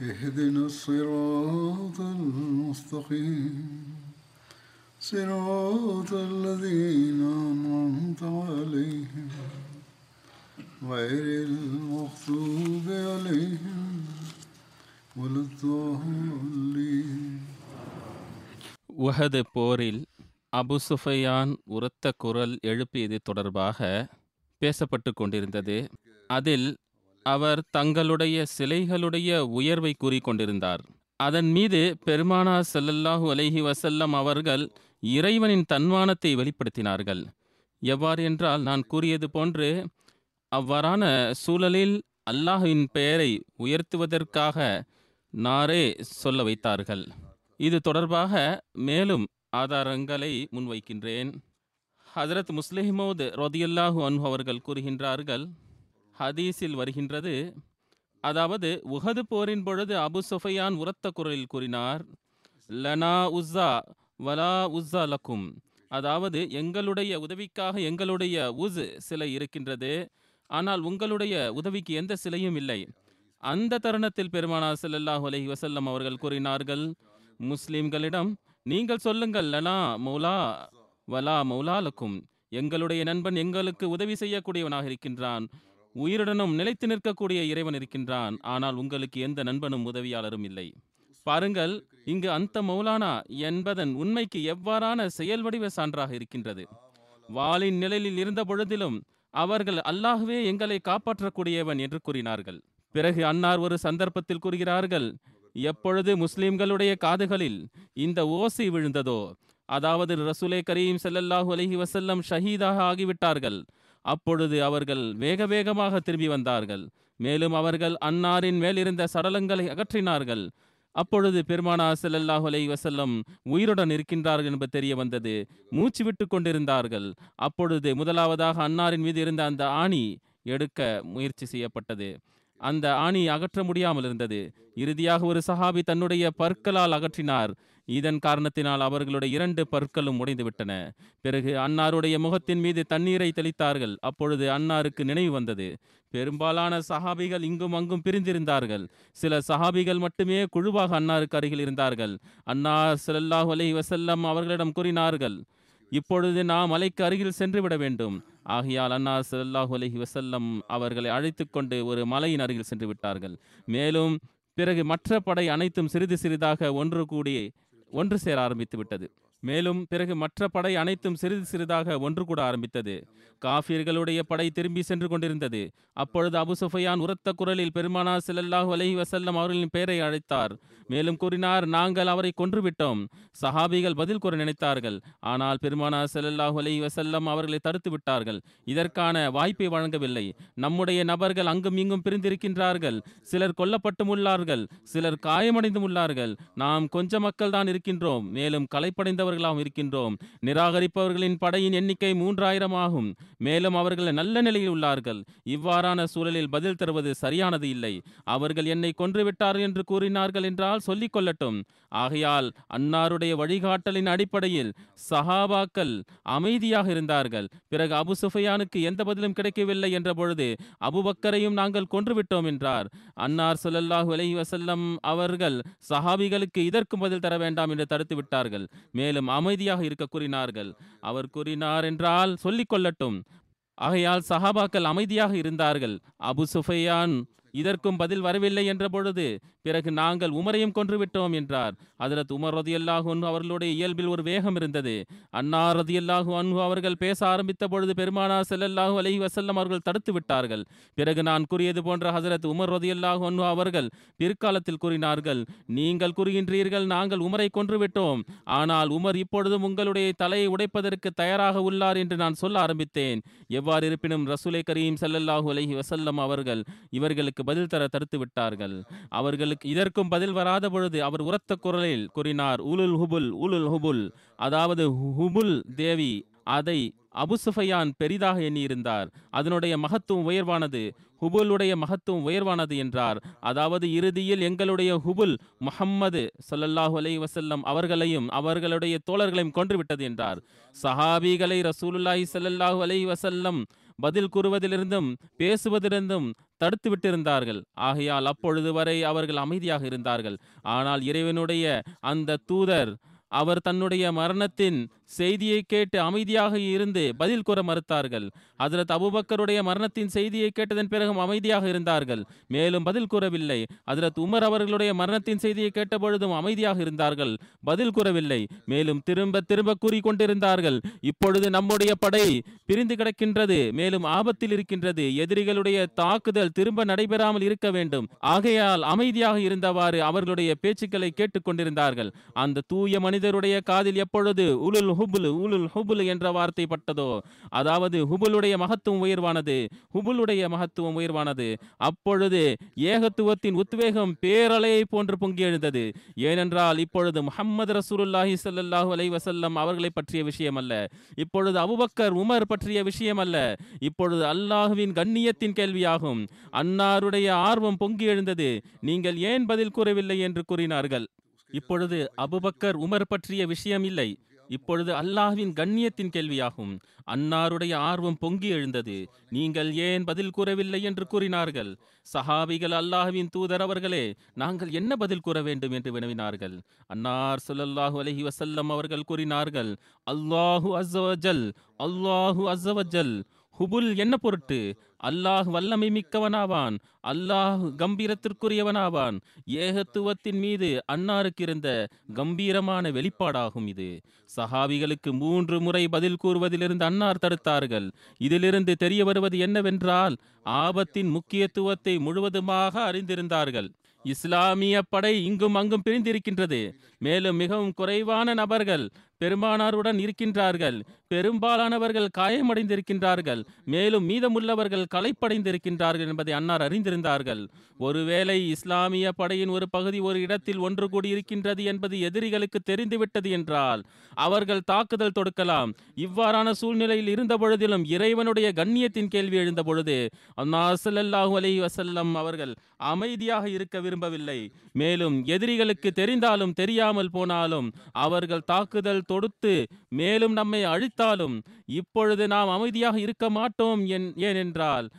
اهدنا الصراط المستقيم صراط الذين أنعمت عليهم غير المغضوب عليهم ولا الضالين Uhud போரில் அபு சுஃபையான் உரத்த குரல் எழுப்பியது தொடர்பாக பேசப்பட்டு கொண்டிருந்தது அதில் அவர் தங்களுடைய சிலைகளுடைய உயர்வை கூறிக்கொண்டிருந்தார். அதன் மீது பெருமானா செல்லல்லாஹு அலைஹி வசல்லம் அவர்கள் இறைவனின் தன்மானத்தை வெளிப்படுத்தினார்கள். எவ்வாறு என்றால் நான் கூறியது போன்று அவ்வாறான சூழலில் அல்லாஹுவின் பெயரை உயர்த்துவதற்காக நாரே சொல்ல வைத்தார்கள். இது தொடர்பாக மேலும் ஆதாரங்களை முன்வைக்கின்றேன். ஹசரத் முஸ்லிமோத் ரொதியல்லாஹு அன்ஹு அவர்கள் கூறுகின்றார்கள் ஹதீஸில் வருகின்றது. அதாவது உஹது போரின் பொழுது அபு சுஃபையான் உரத்த குரலில் கூறினார் லனா உஸ்ஸா வலா உஸ்ஸா லக்கும். அதாவது எங்களுடைய உதவிக்காக எங்களுடைய உஸ் சிலை இருக்கின்றது. ஆனால் உங்களுடைய உதவிக்கு எந்த சிலையும் இல்லை. அந்த தருணத்தில் பெருமானா ஸல்லல்லாஹு அலஹி வசல்லம் அவர்கள் கூறினார்கள் முஸ்லிம்களிடம் நீங்கள் சொல்லுங்கள் லனா மௌலா வலா மௌலாலக்கும் எங்களுடைய நண்பன் எங்களுக்கு உதவி செய்யக்கூடியவனாக இருக்கின்றான். உயிருடனும் நிலைத்து நிற்கக்கூடிய இறைவன் இருக்கின்றான். ஆனால் உங்களுக்கு எந்த நண்பனும் உதவியாளரும் இல்லை. பாருங்கள் இங்கு அந்த மௌலானா என்பதன் உண்மைக்கு எவ்வாறான செயல் வடிவ சான்றாக இருக்கின்றது. வாளின் நிழலில் இருந்த பொழுதிலும் அவர்கள் அல்லாஹ்வே எங்களை காப்பாற்றக்கூடியவன் என்று கூறினார்கள். பிறகு அன்னார் ஒரு சந்தர்ப்பத்தில் கூறுகிறார்கள் எப்பொழுது முஸ்லிம்களுடைய காதுகளில் இந்த ஓசை விழுந்ததோ? அதாவது ரசூலே கரீம் செல்லல்லாஹு அலஹி வசல்லம் ஷஹீதாக ஆகிவிட்டார்கள். அப்பொழுது அவர்கள் வேக வேகமாக திரும்பி வந்தார்கள். மேலும் அவர்கள் அன்னாரின் மேலிருந்த சடலங்களை அகற்றினார்கள். அப்பொழுது பெருமானா செல்லல்லாஹு அலைஹி உயிருடன் இருக்கின்றார்கள் என்பது தெரிய வந்தது. மூச்சு விட்டு கொண்டிருந்தார்கள். அப்பொழுது முதலாவதாக அன்னாரின் மீது இருந்த அந்த ஆணி எடுக்க முயற்சி செய்யப்பட்டது. அந்த ஆணி அகற்ற முடியாமல் இருந்தது. இறுதியாக ஒரு சஹாபி தன்னுடைய பற்களால் அகற்றினார். இதன் காரணத்தினால் அவர்களுடைய இரண்டு பற்களும் உடைந்துவிட்டன. பிறகு அன்னாருடைய முகத்தின் மீது தண்ணீரை தெளித்தார்கள். அப்பொழுது அன்னாருக்கு நினைவு வந்தது. பெரும்பாலான சஹாபிகள் இங்கும் அங்கும் பிரிந்திருந்தார்கள். சில சஹாபிகள் மட்டுமே குழுவாக அன்னாருக்கு அருகில் இருந்தார்கள். அன்னார் செல்லாஹ் அலைஹி வசல்லம் அவர்களிடம் கூறினார்கள் இப்பொழுது நாம் மலைக்கு அருகில் சென்று விட வேண்டும். ஆகையால் அண்ணா ஸல்லல்லாஹு அலஹி வசல்லம் அவர்களை அழைத்து கொண்டு ஒரு மலையின் அருகில் சென்று விட்டார்கள். மேலும் பிறகு மற்ற படை அனைத்தும் சிறிது சிறிதாக ஒன்று கூடி ஒன்று சேர ஆரம்பித்து விட்டது. மேலும் பிறகு மற்ற படை அனைத்தும் சிறிது சிறிதாக ஒன்று கூட ஆரம்பித்தது. காஃபியர்களுடைய படை திரும்பி சென்று கொண்டிருந்தது. அப்பொழுது அபு சுஃபையான் உரத்த குரலில் பெருமானா ஸல்லல்லாஹு அலைஹி வசல்லம் அவர்களின் பெயரை அழைத்தார். மேலும் கூறினார் நாங்கள் அவரை கொன்றுவிட்டோம். சஹாபிகள் பதில் கூற நினைத்தார்கள். ஆனால் பெருமானா ஸல்லல்லாஹு அலைஹி வசல்லம் அவர்களை தடுத்து விட்டார்கள். இதற்கான வாய்ப்பை வழங்கவில்லை. நம்முடைய நபர்கள் அங்கும் இங்கும் பிரிந்திருக்கின்றார்கள். சிலர் கொல்லப்பட்டும் உள்ளார்கள். சிலர் காயமடைந்தும் உள்ளார்கள். நாம் கொஞ்ச மக்கள் தான் இருக்கின்றோம். மேலும் கலைப்படைந்தவர்களாகவும் இருக்கின்றோம். நிராகரிப்பவர்களின் படையின் எண்ணிக்கை மூன்றாயிரம் ஆகும். மேலும் அவர்கள் நல்ல நிலையில் உள்ளார்கள். இவ்வாறான சூழலில் பதில் தருவது சரியானது இல்லை. அவர்கள் என்னை கொன்றுவிட்டார்கள் என்று கூறினார்கள் என்றால் சொல்லிக் கொள்ளட்டும். ஆகையால் அன்னாருடைய வழிகாட்டலின் அடிப்படையில் சஹாபாக்கள் அமைதியாக இருந்தார்கள். பிறகு அபு சுஃபையானுக்கு எந்த பதிலும் கிடைக்கவில்லை என்ற பொழுது அபுபக்கரையும் நாங்கள் கொன்றுவிட்டோம் என்றார். அன்னார் ஸல்லல்லாஹு அலைஹி வசல்லம் அவர்கள் சஹாபிகளுக்கு இதற்கும் பதில் தர வேண்டாம் என்று தடுத்து விட்டார்கள் மேலும் அமைதியாக இருக்க கூறினார்கள். அவர் கூறினார் என்றால் சொல்லிக் கொள்ளட்டும். ஆகையால் சஹாபாக்கள் அமைதியாக இருந்தார்கள். அபு சுஃபையான் இதற்கும் பதில் வரவில்லை என்ற பொழுது பிறகு நாங்கள் உமரையும் கொன்றுவிட்டோம் என்றார். அதில் உமர் ரதியல்லாஹு அன்ஹு அவர்களுடைய இயல்பில் ஒரு வேகம் இருந்தது. அன்னா ரதியல்லாஹு அன்ஹு அவர்கள் பேச ஆரம்பித்த பொழுது பெருமானார் செல்லல்லாஹு அலஹி வசல்லம் அவர்கள் தடுத்து விட்டார்கள். பிறகு நான் கூறியது போன்ற ஹசரத் உமர் ரதியல்லாஹு அன்ஹு அவர்கள் பிற்காலத்தில் கூறினார்கள் நீங்கள் கூறுகின்றீர்கள் நாங்கள் உமரை கொன்றுவிட்டோம். ஆனால் உமர் இப்பொழுதும் உங்களுடைய தலையை உடைப்பதற்கு தயாராக உள்ளார் என்று நான் சொல்ல ஆரம்பித்தேன். எவ்வாறு இருப்பினும் ரசூலை கரீம் செல்லல்லாஹு அலஹி வசல்லம் அவர்கள் இவர்களுக்கு பதில் தர தடுத்து விட்டார்கள். அவர்களுக்கு இதற்கும் பதில் வராத பொழுது அவர் உரத்த குரலில் கூறினார் உலுல் ஹுபுல் உலுல் ஹுபுல். அதாவது ஹுபுல் தேவி. அதை அபு சுஃபையான் பெரிதாக எண்ணியிருந்தார். அதனுடைய மகத்துவம் உயர்வானது ஹுபுலுடைய மகத்துவம் உயர்வானது என்றார். அதாவது இறுதியில் எங்களுடைய ஹுபுல் முஹம்மது ஸல்லல்லாஹு அலைஹி வசல்லம் அவர்களையும் அவர்களுடைய தோழர்களையும் கொன்றுவிட்டது என்றார். சஹாபிகளை ரசூலுல்லாஹி ஸல்லல்லாஹு அலைஹி வசல்லம் பதில் கூறுவதிலிருந்தும் பேசுவதிலிருந்தும் தடுத்து விட்டிருந்தார்கள் ஆகையால் அப்பொழுது வரை அவர்கள் அமைதியாக இருந்தார்கள். ஆனால் இறைவனுடைய அந்த தூதர் அவர் தன்னுடைய மரணத்தின் செய்தியை கேட்டு அமைதியாக இருந்து பதில் கூற மறுத்தார்கள். அதிரத் அபுபக்கருடைய மரணத்தின் செய்தியை கேட்டதன் பிறகும் அமைதியாக இருந்தார்கள். மேலும் பதில் கூறவில்லை. அதிரத் உமர் அவர்களுடைய மரணத்தின் செய்தியை கேட்ட பொழுதும் அமைதியாக இருந்தார்கள். பதில் கூறவில்லை. மேலும் திரும்ப திரும்ப கூறிக்கொண்டிருந்தார்கள் இப்பொழுது நம்முடைய படை பிரிந்து கிடக்கின்றது. மேலும் ஆபத்தில் இருக்கின்றது. எதிரிகளுடைய தாக்குதல் திரும்ப நடைபெறாமல் இருக்க வேண்டும். ஆகையால் அமைதியாக இருந்தவாறு அவர்களுடைய பேச்சுக்களை கேட்டுக்கொண்டிருந்தார்கள் அந்த தூய மனிதருடைய காதில் எப்பொழுது உலுல் ஹுபுல் ஊலுல் ஹுபுல் என்ற வார்த்தை பட்டதோ அதாவது ஹுபுலுடைய மகத்துவம் உயர்வானது ஹுபுலுடைய மகத்துவம் உயர்வானது. அப்பொழுது ஏகத்துவத்தின் உத்வேகம் பேரலையை போன்று பொங்கி எழுந்தது. ஏனென்றால் இப்பொழுது முஹம்மது ரசூலுல்லாஹி சல்லாஹூ அலை வசல்லம் அவர்களை பற்றிய விஷயம் அல்ல இப்பொழுது அபுபக்கர் உமர் பற்றிய விஷயம் அல்ல இப்பொழுது அல்லாஹுவின் கண்ணியத்தின் கேள்வியாகும். அன்னாருடைய ஆர்வம் பொங்கி எழுந்தது. நீங்கள் ஏன் பதில் கூறவில்லை என்று கூறினார்கள்? இப்பொழுது அபுபக்கர் உமர் பற்றிய விஷயம் இல்லை. இப்பொழுது அல்லாஹ்வின் கண்ணியத்தின் கேள்வியாகும். அன்னாருடைய ஆர்வம் பொங்கி எழுந்தது. நீங்கள் ஏன் பதில் கூறவில்லை என்று கூறினார்கள்? சஹாபிகள் அல்லாஹ்வின் தூதர் அவர்களே நாங்கள் என்ன பதில் கூற வேண்டும் என்று வினவினார்கள்? அன்னார் ஸல்லல்லாஹு அலஹி வசல்லம் அவர்கள் கூறினார்கள் அல்லாஹு அஸ்ஸவஜல் அல்லாஹு அஸ்ஸவஜல் ஹுபுல் என்ன பொருட்டு? அல்லாஹ் வல்லமை மிக்கவனாவான் அல்லாஹ் கம்பீரத்திற்குரியவனாவான். ஏகத்துவத்தின் மீது அன்னாருக்கு இருந்த கம்பீரமான வெளிப்பாடாகும் இது. சஹாபிகளுக்கு மூன்று முறை பதில் கூறுவதிலிருந்து அன்னார் தடுத்தார்கள். இதிலிருந்து தெரிய வருவது என்னவென்றால் ஆபத்தின் முக்கியத்துவத்தை முழுவதுமாக அறிந்திருந்தார்கள். இஸ்லாமிய படை இங்கும் அங்கும் பிரிந்திருக்கின்றது. மேலும் மிகவும் குறைவான நபர்கள் பெரும்பானாருடன் இருக்கின்றார்கள். பெரும்பாலானவர்கள் காயமடைந்திருக்கின்றார்கள். மேலும் மீதமுள்ளவர்கள் களைப்படைந்திருக்கின்றார்கள் என்பதை அன்னார் அறிந்திருந்தார்கள். ஒருவேளை இஸ்லாமிய படையின் ஒரு பகுதி ஒரு இடத்தில் ஒன்று கூடி இருக்கின்றது என்பது எதிரிகளுக்கு தெரிந்துவிட்டது என்றால் அவர்கள் தாக்குதல் தொடுக்கலாம். இவ்வாறான சூழ்நிலையில் இருந்த பொழுதிலும் இறைவனுடைய கண்ணியத்தின் கேள்வி எழுந்த பொழுது அல்லாஹு அலி வசல்லம் அவர்கள் அமைதியாக இருக்க விரும்பவில்லை. மேலும் எதிரிகளுக்கு தெரிந்தாலும் தெரியாமல் போனாலும் அவர்கள் தாக்குதல் தொடுத்து மேலும் நம்மை அழித்தாலும் இப்பொழுது நாம் அமைதியாக இருக்க மாட்டோம் என்- ஏனென்றால்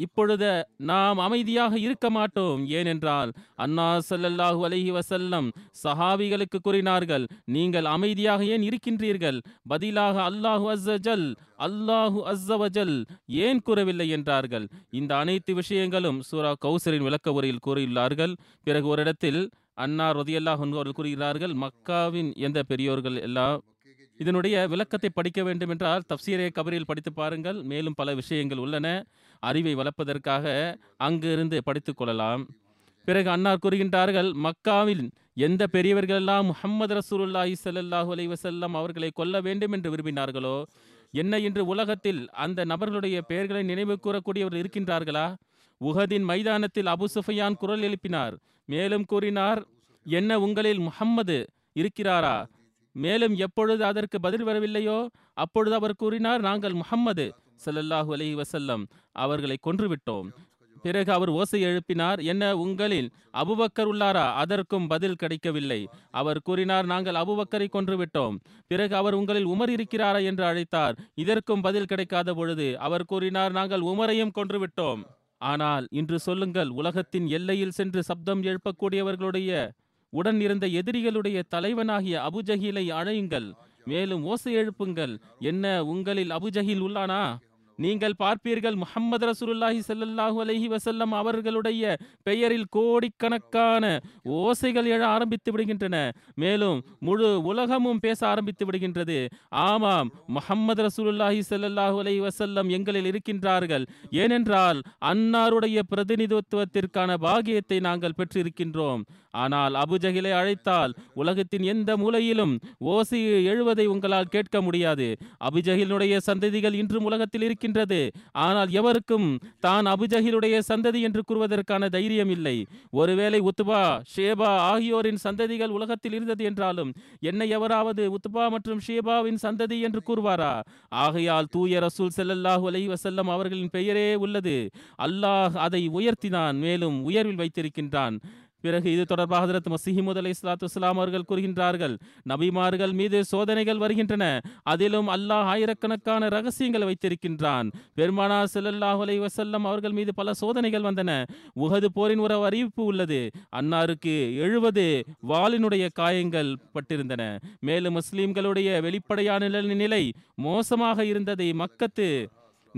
இப்பொழுது நாம் அமைதியாக இருக்க மாட்டோம் ஏனென்றால் அன்னா சல்லல்லாஹு அலைஹி வசல்லம் சஹாபிகளுக்கு கூறினார்கள் நீங்கள் அமைதியாக ஏன் இருக்கின்றீர்கள்? பதிலாக அல்லாஹு அஸ்ஸஜல் அல்லாஹு அஸ்ஸவஜல் ஏன் கூறவில்லை? என்றார்கள். இந்த அனைத்து விஷயங்களும் சூரா கௌசரின் விளக்க உரையில் கூறியுள்ளார்கள். பிறகு ஒரு இடத்தில் அன்னா ரதியல்லாஹ் அவர்கள் கூறுகிறார்கள் மக்காவின் எந்த பெரியோர்கள் எல்லாம் இதனுடைய விளக்கத்தை படிக்க வேண்டும் என்றால் தப்சீரே கபரியில் படித்து பாருங்கள் மேலும் பல விஷயங்கள் உள்ளன. அறிவை வளர்ப்பதற்காக அங்கிருந்து படித்து படித்துக் கொள்ளலாம். பிறகு அன்னார் கூறுகின்றார்கள் மக்காவில் எந்த பெரியவர்கள் எல்லாம் முஹம்மது ரசூலுல்லாஹி சல்லாஹூ அலி வசல்லாம் அவர்களை கொல்ல வேண்டும் என்று விரும்பினார்களோ? என்ன இன்று உலகத்தில் அந்த நபர்களுடைய பெயர்களை நினைவு கூறக்கூடியவர்கள் இருக்கின்றார்களா? உஹதின் மைதானத்தில் அபு சுஃபையான் குரல் எழுப்பினார் மேலும் கூறினார் என்ன உங்களில் முஹம்மது இருக்கிறாரா? மேலும் எப்பொழுது அதற்கு பதில் வரவில்லையோ அப்பொழுது அவர் கூறினார் நாங்கள் முஹம்மது சல்லல்லாஹு அலைஹி வசல்லம் அவர்களை கொன்றுவிட்டோம். பிறகு அவர் ஓசை எழுப்பினார் என்ன உங்களில் அபுபக்கர் உள்ளாரா? அதற்கும் பதில் கிடைக்கவில்லை. அவர் கூறினார் நாங்கள் அபுபக்கரை கொன்றுவிட்டோம். பிறகு அவர் உங்களில் உமர் இருக்கிறாரா? என்று அழைத்தார். இதற்கும் பதில் கிடைக்காத பொழுது அவர் கூறினார் நாங்கள் உமரையும் கொன்றுவிட்டோம். ஆனால் இன்று சொல்லுங்கள் உலகத்தின் எல்லையில் சென்று சப்தம் எழுப்பக்கூடியவர்களுடைய உடன் இருந்த எதிரிகளுடைய தலைவனாகிய அபுஜஹீலை அழையுங்கள். மேலும் ஓசை எழுப்புங்கள். என்ன உங்களில் அபுஜஹீல் உள்ளானா? நீங்கள் பார்ப்பீர்கள் முஹம்மது ரசூலுல்லாஹி சல்லாஹூ அலஹி வசல்லம் அவர்களுடைய பெயரில் கோடிக்கணக்கான ஓசைகள் எழ ஆரம்பித்து விடுகின்றன. மேலும் முழு உலகமும் பேச ஆரம்பித்து விடுகின்றது. ஆமாம் முஹம்மது ரசூலுல்லாஹி சல்லாஹூ அலஹி வசல்லம் எங்களில் இருக்கின்றார்கள். ஏனென்றால் அன்னாருடைய பிரதிநிதித்துவத்திற்கான பாகியத்தை நாங்கள் பெற்றிருக்கின்றோம். ஆனால் அபுஜகிலை அழைத்தால் உலகத்தின் எந்த மூலையிலும் ஓசை எழுவதை உங்களால் கேட்க முடியாது. அபுஜகிலுடைய சந்ததிகள் இன்றும் உலகத்தில் இருக்கின்றது. ஆனால் எவருக்கும் தான் அபுஜகிலுடைய சந்ததி என்று கூறுவதற்கான தைரியம் இல்லை ஒருவேளை உத்துபா ஷேபா ஆகியோரின் சந்ததிகள் உலகத்தில் இருந்தது என்றாலும் என்னை எவராவது உத்துபா மற்றும் ஷேபாவின் சந்ததி என்று கூறுவாரா? ஆகையால் தூய ரசூல் செல்லல்லாஹு அலைஹி வசல்லம் அவர்களின் பெயரே உள்ளது. அல்லாஹ் அதை உயர்த்தினான் மேலும் உயர்வில் வைத்திருக்கின்றான். பிறகு இது தொடர்பாக ஹதரத் மசீஹிமுத் அலை இஸ்லாத்து இஸ்லாம் அவர்கள் கூறுகின்றார்கள் நபிமார்கள் மீது சோதனைகள் வருகின்றன அதிலும் அல்லாஹ் ஆயிரக்கணக்கான ரகசியங்களை வைத்திருக்கின்றான். பெருமானா செல்லல்லாஹ் அலை வசல்லம் அவர்கள் மீது பல சோதனைகள் வந்தன. உகது போரின் ஒரு அறிவிப்பு உள்ளது. அன்னாருக்கு எழுபது வாளினுடைய காயங்கள் பட்டிருந்தன. மேலும் முஸ்லிம்களுடைய வெளிப்படையான நில- நிலை மோசமாக இருந்ததை மக்கத்து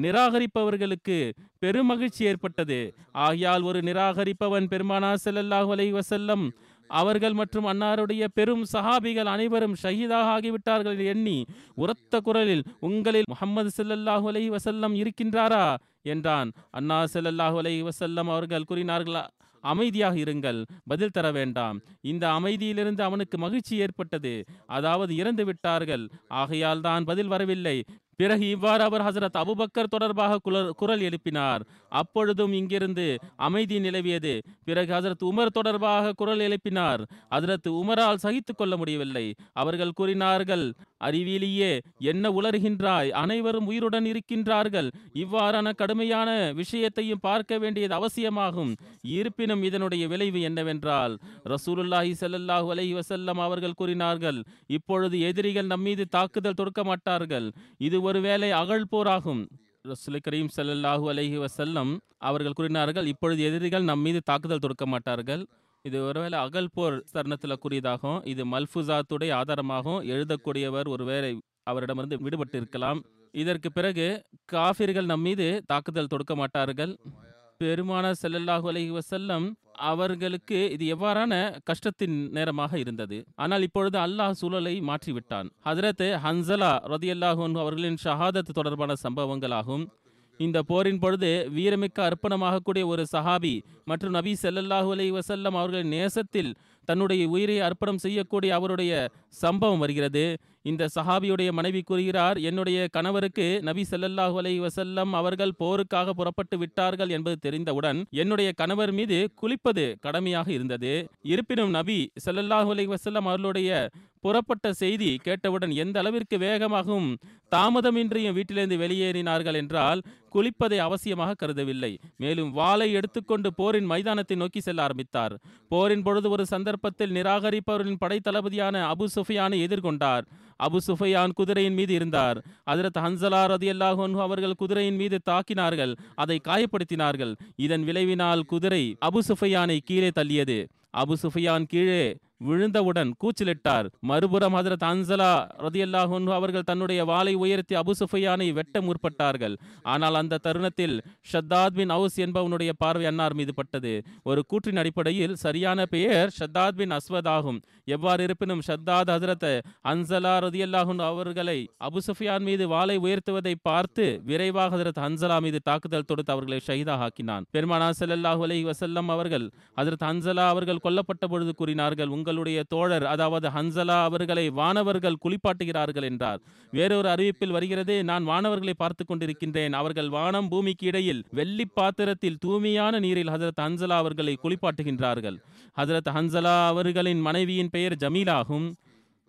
நிராகரிப்பவர்களுக்கு பெருமகிழ்ச்சி ஏற்பட்டது. ஆகையால் ஒரு நிராகரிப்பவன் பெருமானா செல்லல்லாஹு அலை வசல்லம் அவர்கள் மற்றும் அன்னாருடைய பெரும் சஹாபிகள் அனைவரும் ஷஹீதாக ஆகிவிட்டார்கள் எண்ணி உரத்த குரலில் உங்களில் முகமது செல்லல்லாஹு அலை வசல்லம் இருக்கின்றாரா? என்றான். அன்னா செல்லல்லாஹு அலை வசல்லம் அவர்கள் கூறினார்களா அமைதியாக இருங்கள் பதில் தர வேண்டாம். இந்த அமைதியிலிருந்து அவனுக்கு மகிழ்ச்சி ஏற்பட்டது. அதாவது இறந்து விட்டார்கள் ஆகையால் தான் பதில் வரவில்லை. பிறகு இவ்வாறு அவர் ஹசரத் அபுபக்கர் தொடர்பாக குரல் குரல் எழுப்பினார். அப்பொழுதும் இங்கிருந்து அமைதி நிலவியது. பிறகு ஹசரத் உமர் தொடர்பாக குரல் எழுப்பினார். ஹசரத் உமரால் சகித்துக் கொள்ள முடியவில்லை. அவர்கள் கூறினார்கள் அறிவியலியே என்ன உளறுகின்றாய்? அனைவரும் உயிருடன் இருக்கின்றார்கள். இவ்வாறான கடுமையான விஷயத்தையும் பார்க்க வேண்டியது அவசியமாகும். இருப்பினும் இதனுடைய விளைவு என்னவென்றால் ரசூலுல்லாஹி சல்லாஹூ அலஹி வசல்லம் அவர்கள் கூறினார்கள் இப்பொழுது எதிரிகள் நம்மீது தாக்குதல் தொடுக்க மாட்டார்கள். இது ஒருவேளை அகழ் போராகும். ரசூல் கரீம் சல்லாஹூ அலஹி வசல்லம் அவர்கள் கூறினார்கள் இப்பொழுது எதிரிகள் நம்மீது தாக்குதல் தொடுக்க மாட்டார்கள். இது ஒருவேளை அகல் போர் தருணத்தில் கூறியதாகும் இது மல்ஃபுசாத்துடைய ஆதாரமாகவும் எழுதக்கூடியவர் ஒருவேளை அவரிடமிருந்து விடுபட்டு இருக்கலாம் இதற்கு பிறகு காஃபிர்கள் நம் மீது தாக்குதல் தொடுக்க மாட்டார்கள். பெருமான செல்லல்லாஹு அலஹி வசல்லம் அவர்களுக்கு இது எவ்வாறான கஷ்டத்தின் நேரமாக இருந்தது. ஆனால் இப்பொழுது அல்லாஹ் சூழலை மாற்றிவிட்டான். ஹதரத் ஹன்சலா ரதியல்லாஹு அன்ஹு அவர்களின் ஷஹாதத் தொடர்பான சம்பவங்களாகும். இந்த போரின் பொழுது வீரமிக்க அர்ப்பணமாகக்கூடிய ஒரு சஹாபி மற்றும் நபி செல்லல்லாஹு அலி வசல்லம் அவர்களின் நேசத்தில் தன்னுடைய உயிரை அர்ப்பணம் செய்யக்கூடிய அவருடைய சம்பவம் வருகிறது. இந்த சஹாபியுடைய மனைவி கூறுகிறார் என்னுடைய கணவருக்கு நபி செல்லல்லாஹு அலை வசல்லம் அவர்கள் போருக்காக புறப்பட்டு விட்டார்கள் என்பது தெரிந்தவுடன் என்னுடைய கணவர் மீது குளிப்பது கடமையாக இருந்தது. இருப்பினும் நபி செல்லல்லாஹு அலை வசல்லம் அவர்களுடைய புறப்பட்ட செய்தி கேட்டவுடன் எந்த அளவிற்கு வேகமாகவும் தாமதமின்றியும் வீட்டிலிருந்து வெளியேறினார்கள் என்றால் குளிப்பதை அவசியமாக கருதவில்லை. மேலும் வாளை எடுத்துக்கொண்டு போரின் மைதானத்தை நோக்கி செல்ல ஆரம்பித்தார். போரின் பொழுது ஒரு சந்தர்ப்பத்தில் நிராகரிப்பவரின் படைத்தளபதியான அபு சுஃபியானை எதிர்கொண்டார். அபு சுஃபையான் குதிரையின் மீது இருந்தார். அதிரத் ஹன்சலா ரதியல்லாஹு அன்ஹு அவர்கள் குதிரையின் மீது தாக்கினார்கள். அதை காயப்படுத்தினார்கள். இதன் விளைவினால் குதிரை அபு சுஃபையானை கீழே தள்ளியது. அபு சுஃபியான் கீழே விழுந்தவுடன் கூச்சலிட்டார். மறுபுறம் ஹதரத் அன்சலா ரதியல்லாஹு அவர்கள் தன்னுடைய வாளை உயர்த்தி அபு சுஃபையானை வெட்ட முற்பட்டார்கள். ஆனால் அந்த தருணத்தில் ஷத்தாத் பின் அவுஸ் என்பவனுடைய பார்வை அன்னார் மீது பட்டது. ஒரு கூற்றின் அடிப்படையில் சரியான பெயர் ஷத்தாத் பின் அஸ்வத் ஆகும். எவ்வாறு இருப்பினும் ஷத்தாத் ஹசரத் அன்சலா ரதியல்லாஹு அவர்களை அபு சுஃபியான் மீது வாளை உயர்த்துவதை பார்த்து விரைவாக ஹசரத் அன்சலா மீது தாக்குதல் தொடுத்து அவர்களை ஷஹீதாக ஆக்கினான். பெருமானா ஸல்லல்லாஹு அலைஹி வசல்லம் அவர்கள் ஹசரத் அன்சலா அவர்கள் கொல்லப்பட்ட பொழுது கூறினார்கள் உங்களுடைய தோழர் அதாவது ஹன்சலா அவர்களை வானவர்கள் குளிப்பாட்டுகிறார்கள் என்றார். வேறொரு அறிவிப்பில் வருகிறது நான் வானவர்களை பார்த்து கொண்டிருக்கின்றேன். அவர்கள் வானம் பூமிக்கு இடையில் வெள்ளி பாத்திரத்தில் தூய்மையான நீரில் ஹசரத் ஹன்சலா அவர்களை குளிப்பாட்டுகின்றார்கள். ஹசரத் ஹன்சலா அவர்களின் மனைவியின் பெயர் ஜமீலாகும்.